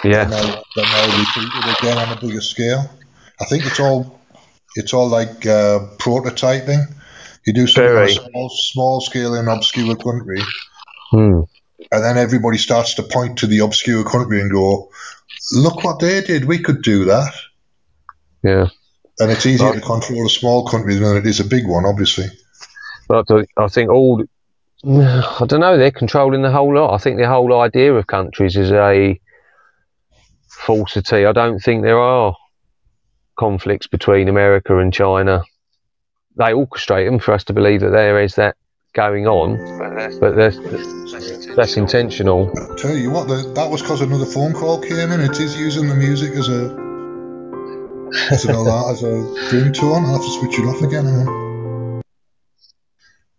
Yeah, then they'll, they'll repeat it again on a bigger scale. I think it's all it's all like uh, prototyping. You do something on a small, small scale in an obscure country, Hmm. And then everybody starts to point to the obscure country and go, "Look what they did! We could do that." yeah. And it's easier Right. to control a small country than it is a big one, obviously. But I think all, I don't know, they're controlling the whole lot. I think the whole idea of countries is a falsity. I don't think there are conflicts between America and China. They orchestrate them for us to believe that there is that going on, but that's, that's intentional. I tell you what, the, that was because another phone call came in. It is using the music as a as an alarm, as a. I'll have to switch it off again.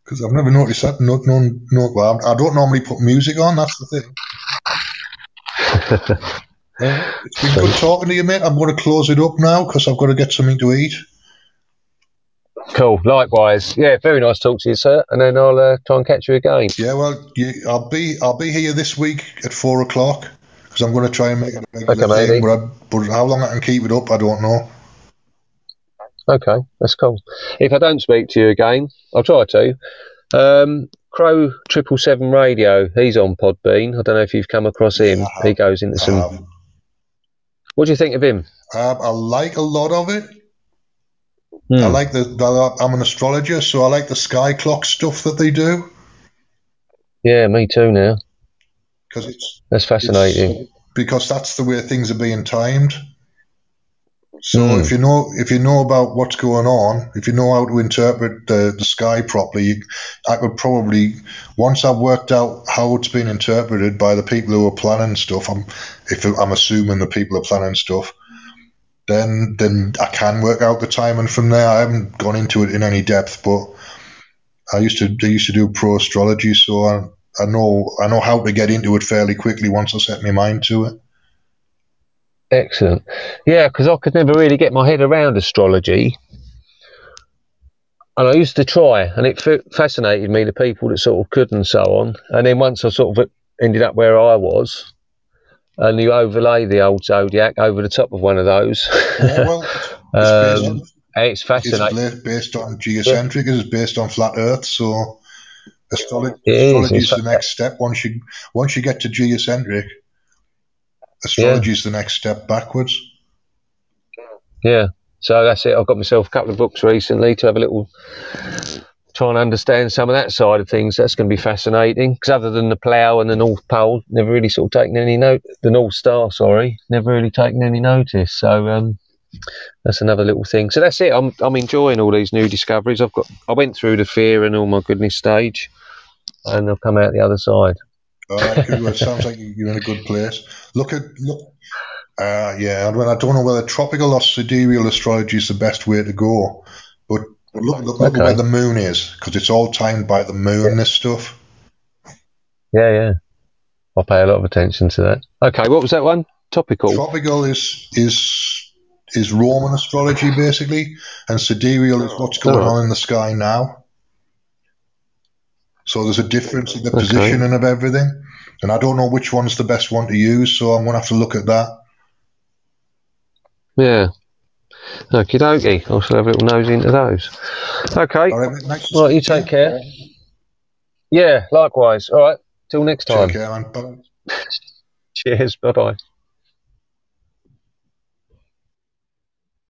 Because I've never noticed that. No, no, no, well, I don't normally put music on. That's the thing. Yeah, it's been good talking to you, mate. I'm going to close it up now because I've got to get something to eat. Cool. Likewise. Yeah, very nice talk to you, sir. And then I'll uh, try and catch you again. Yeah, well, you, I'll be I'll be here this week at four o'clock because I'm going to try and make it a regular Okay, thing. But, I, but how long I can keep it up, I don't know. Okay, that's cool. If I don't speak to you again, I'll try to. Um, Crow Triple Seven Radio, he's on Podbean. I don't know if you've come across him. Yeah, He goes into some. Um, What do you think of him? um, I like a lot of it. Hmm. I like the, the. I'm an astrologer, so I like the sky clock stuff that they do Yeah, me too. Now because it's that's fascinating. because that's the way things are being timed. So Mm. if you know if you know about what's going on, if you know how to interpret the, the sky properly, you, I could probably once I've worked out how it's been interpreted by the people who are planning stuff. I'm if I'm assuming the people are planning stuff, then then I can work out the timing from there. I haven't gone into it in any depth, but I used to I used to do pro astrology, so I, I know I know how to get into it fairly quickly once I set my mind to it. Excellent. Yeah, because I could never really get my head around astrology. And I used to try, and it fa- fascinated me the people that sort of could and so on. And then once I sort of ended up where I was, and you overlay the old zodiac over the top of one of those, Yeah, well, it's based um, on it's It's fascinating. bla- based on geocentric. It's based on flat Earth. So astrology, is, astrology in is the next step. Once you once you get to geocentric, astrology is the next step backwards. Yeah. So that's it. I've got myself a couple of books recently to have a little try and understand some of that side of things. That's going to be fascinating. Because other than the plough and the North Pole, never really sort of taken any note. The North Star, sorry, never really taken any notice. So um, that's another little thing. So that's it. I'm I'm enjoying all these new discoveries. I've got I went through the fear and all my goodness stage, and I've come out the other side. All right, it sounds like you're in a good place. Look at look. Uh, yeah, I don't know whether tropical or sidereal astrology is the best way to go, but look, look, look Okay. at where the moon is because it's all timed by the moon. This stuff. Yeah, yeah. I'll pay a lot of attention to that. Okay, what was that one? Topical. Tropical is is is Roman astrology basically, and sidereal is what's going Alright. on in the sky now. So there's a difference in the Okay. positioning of everything, and I don't know which one's the best one to use. So I'm gonna have to look at that. Yeah. Okie dokie. I shall have a little nose into those. Okay. All right, mate, nice to Right, you take care. Yeah, likewise. All right. Till next time. Take care, man. Bye. Cheers. Bye bye.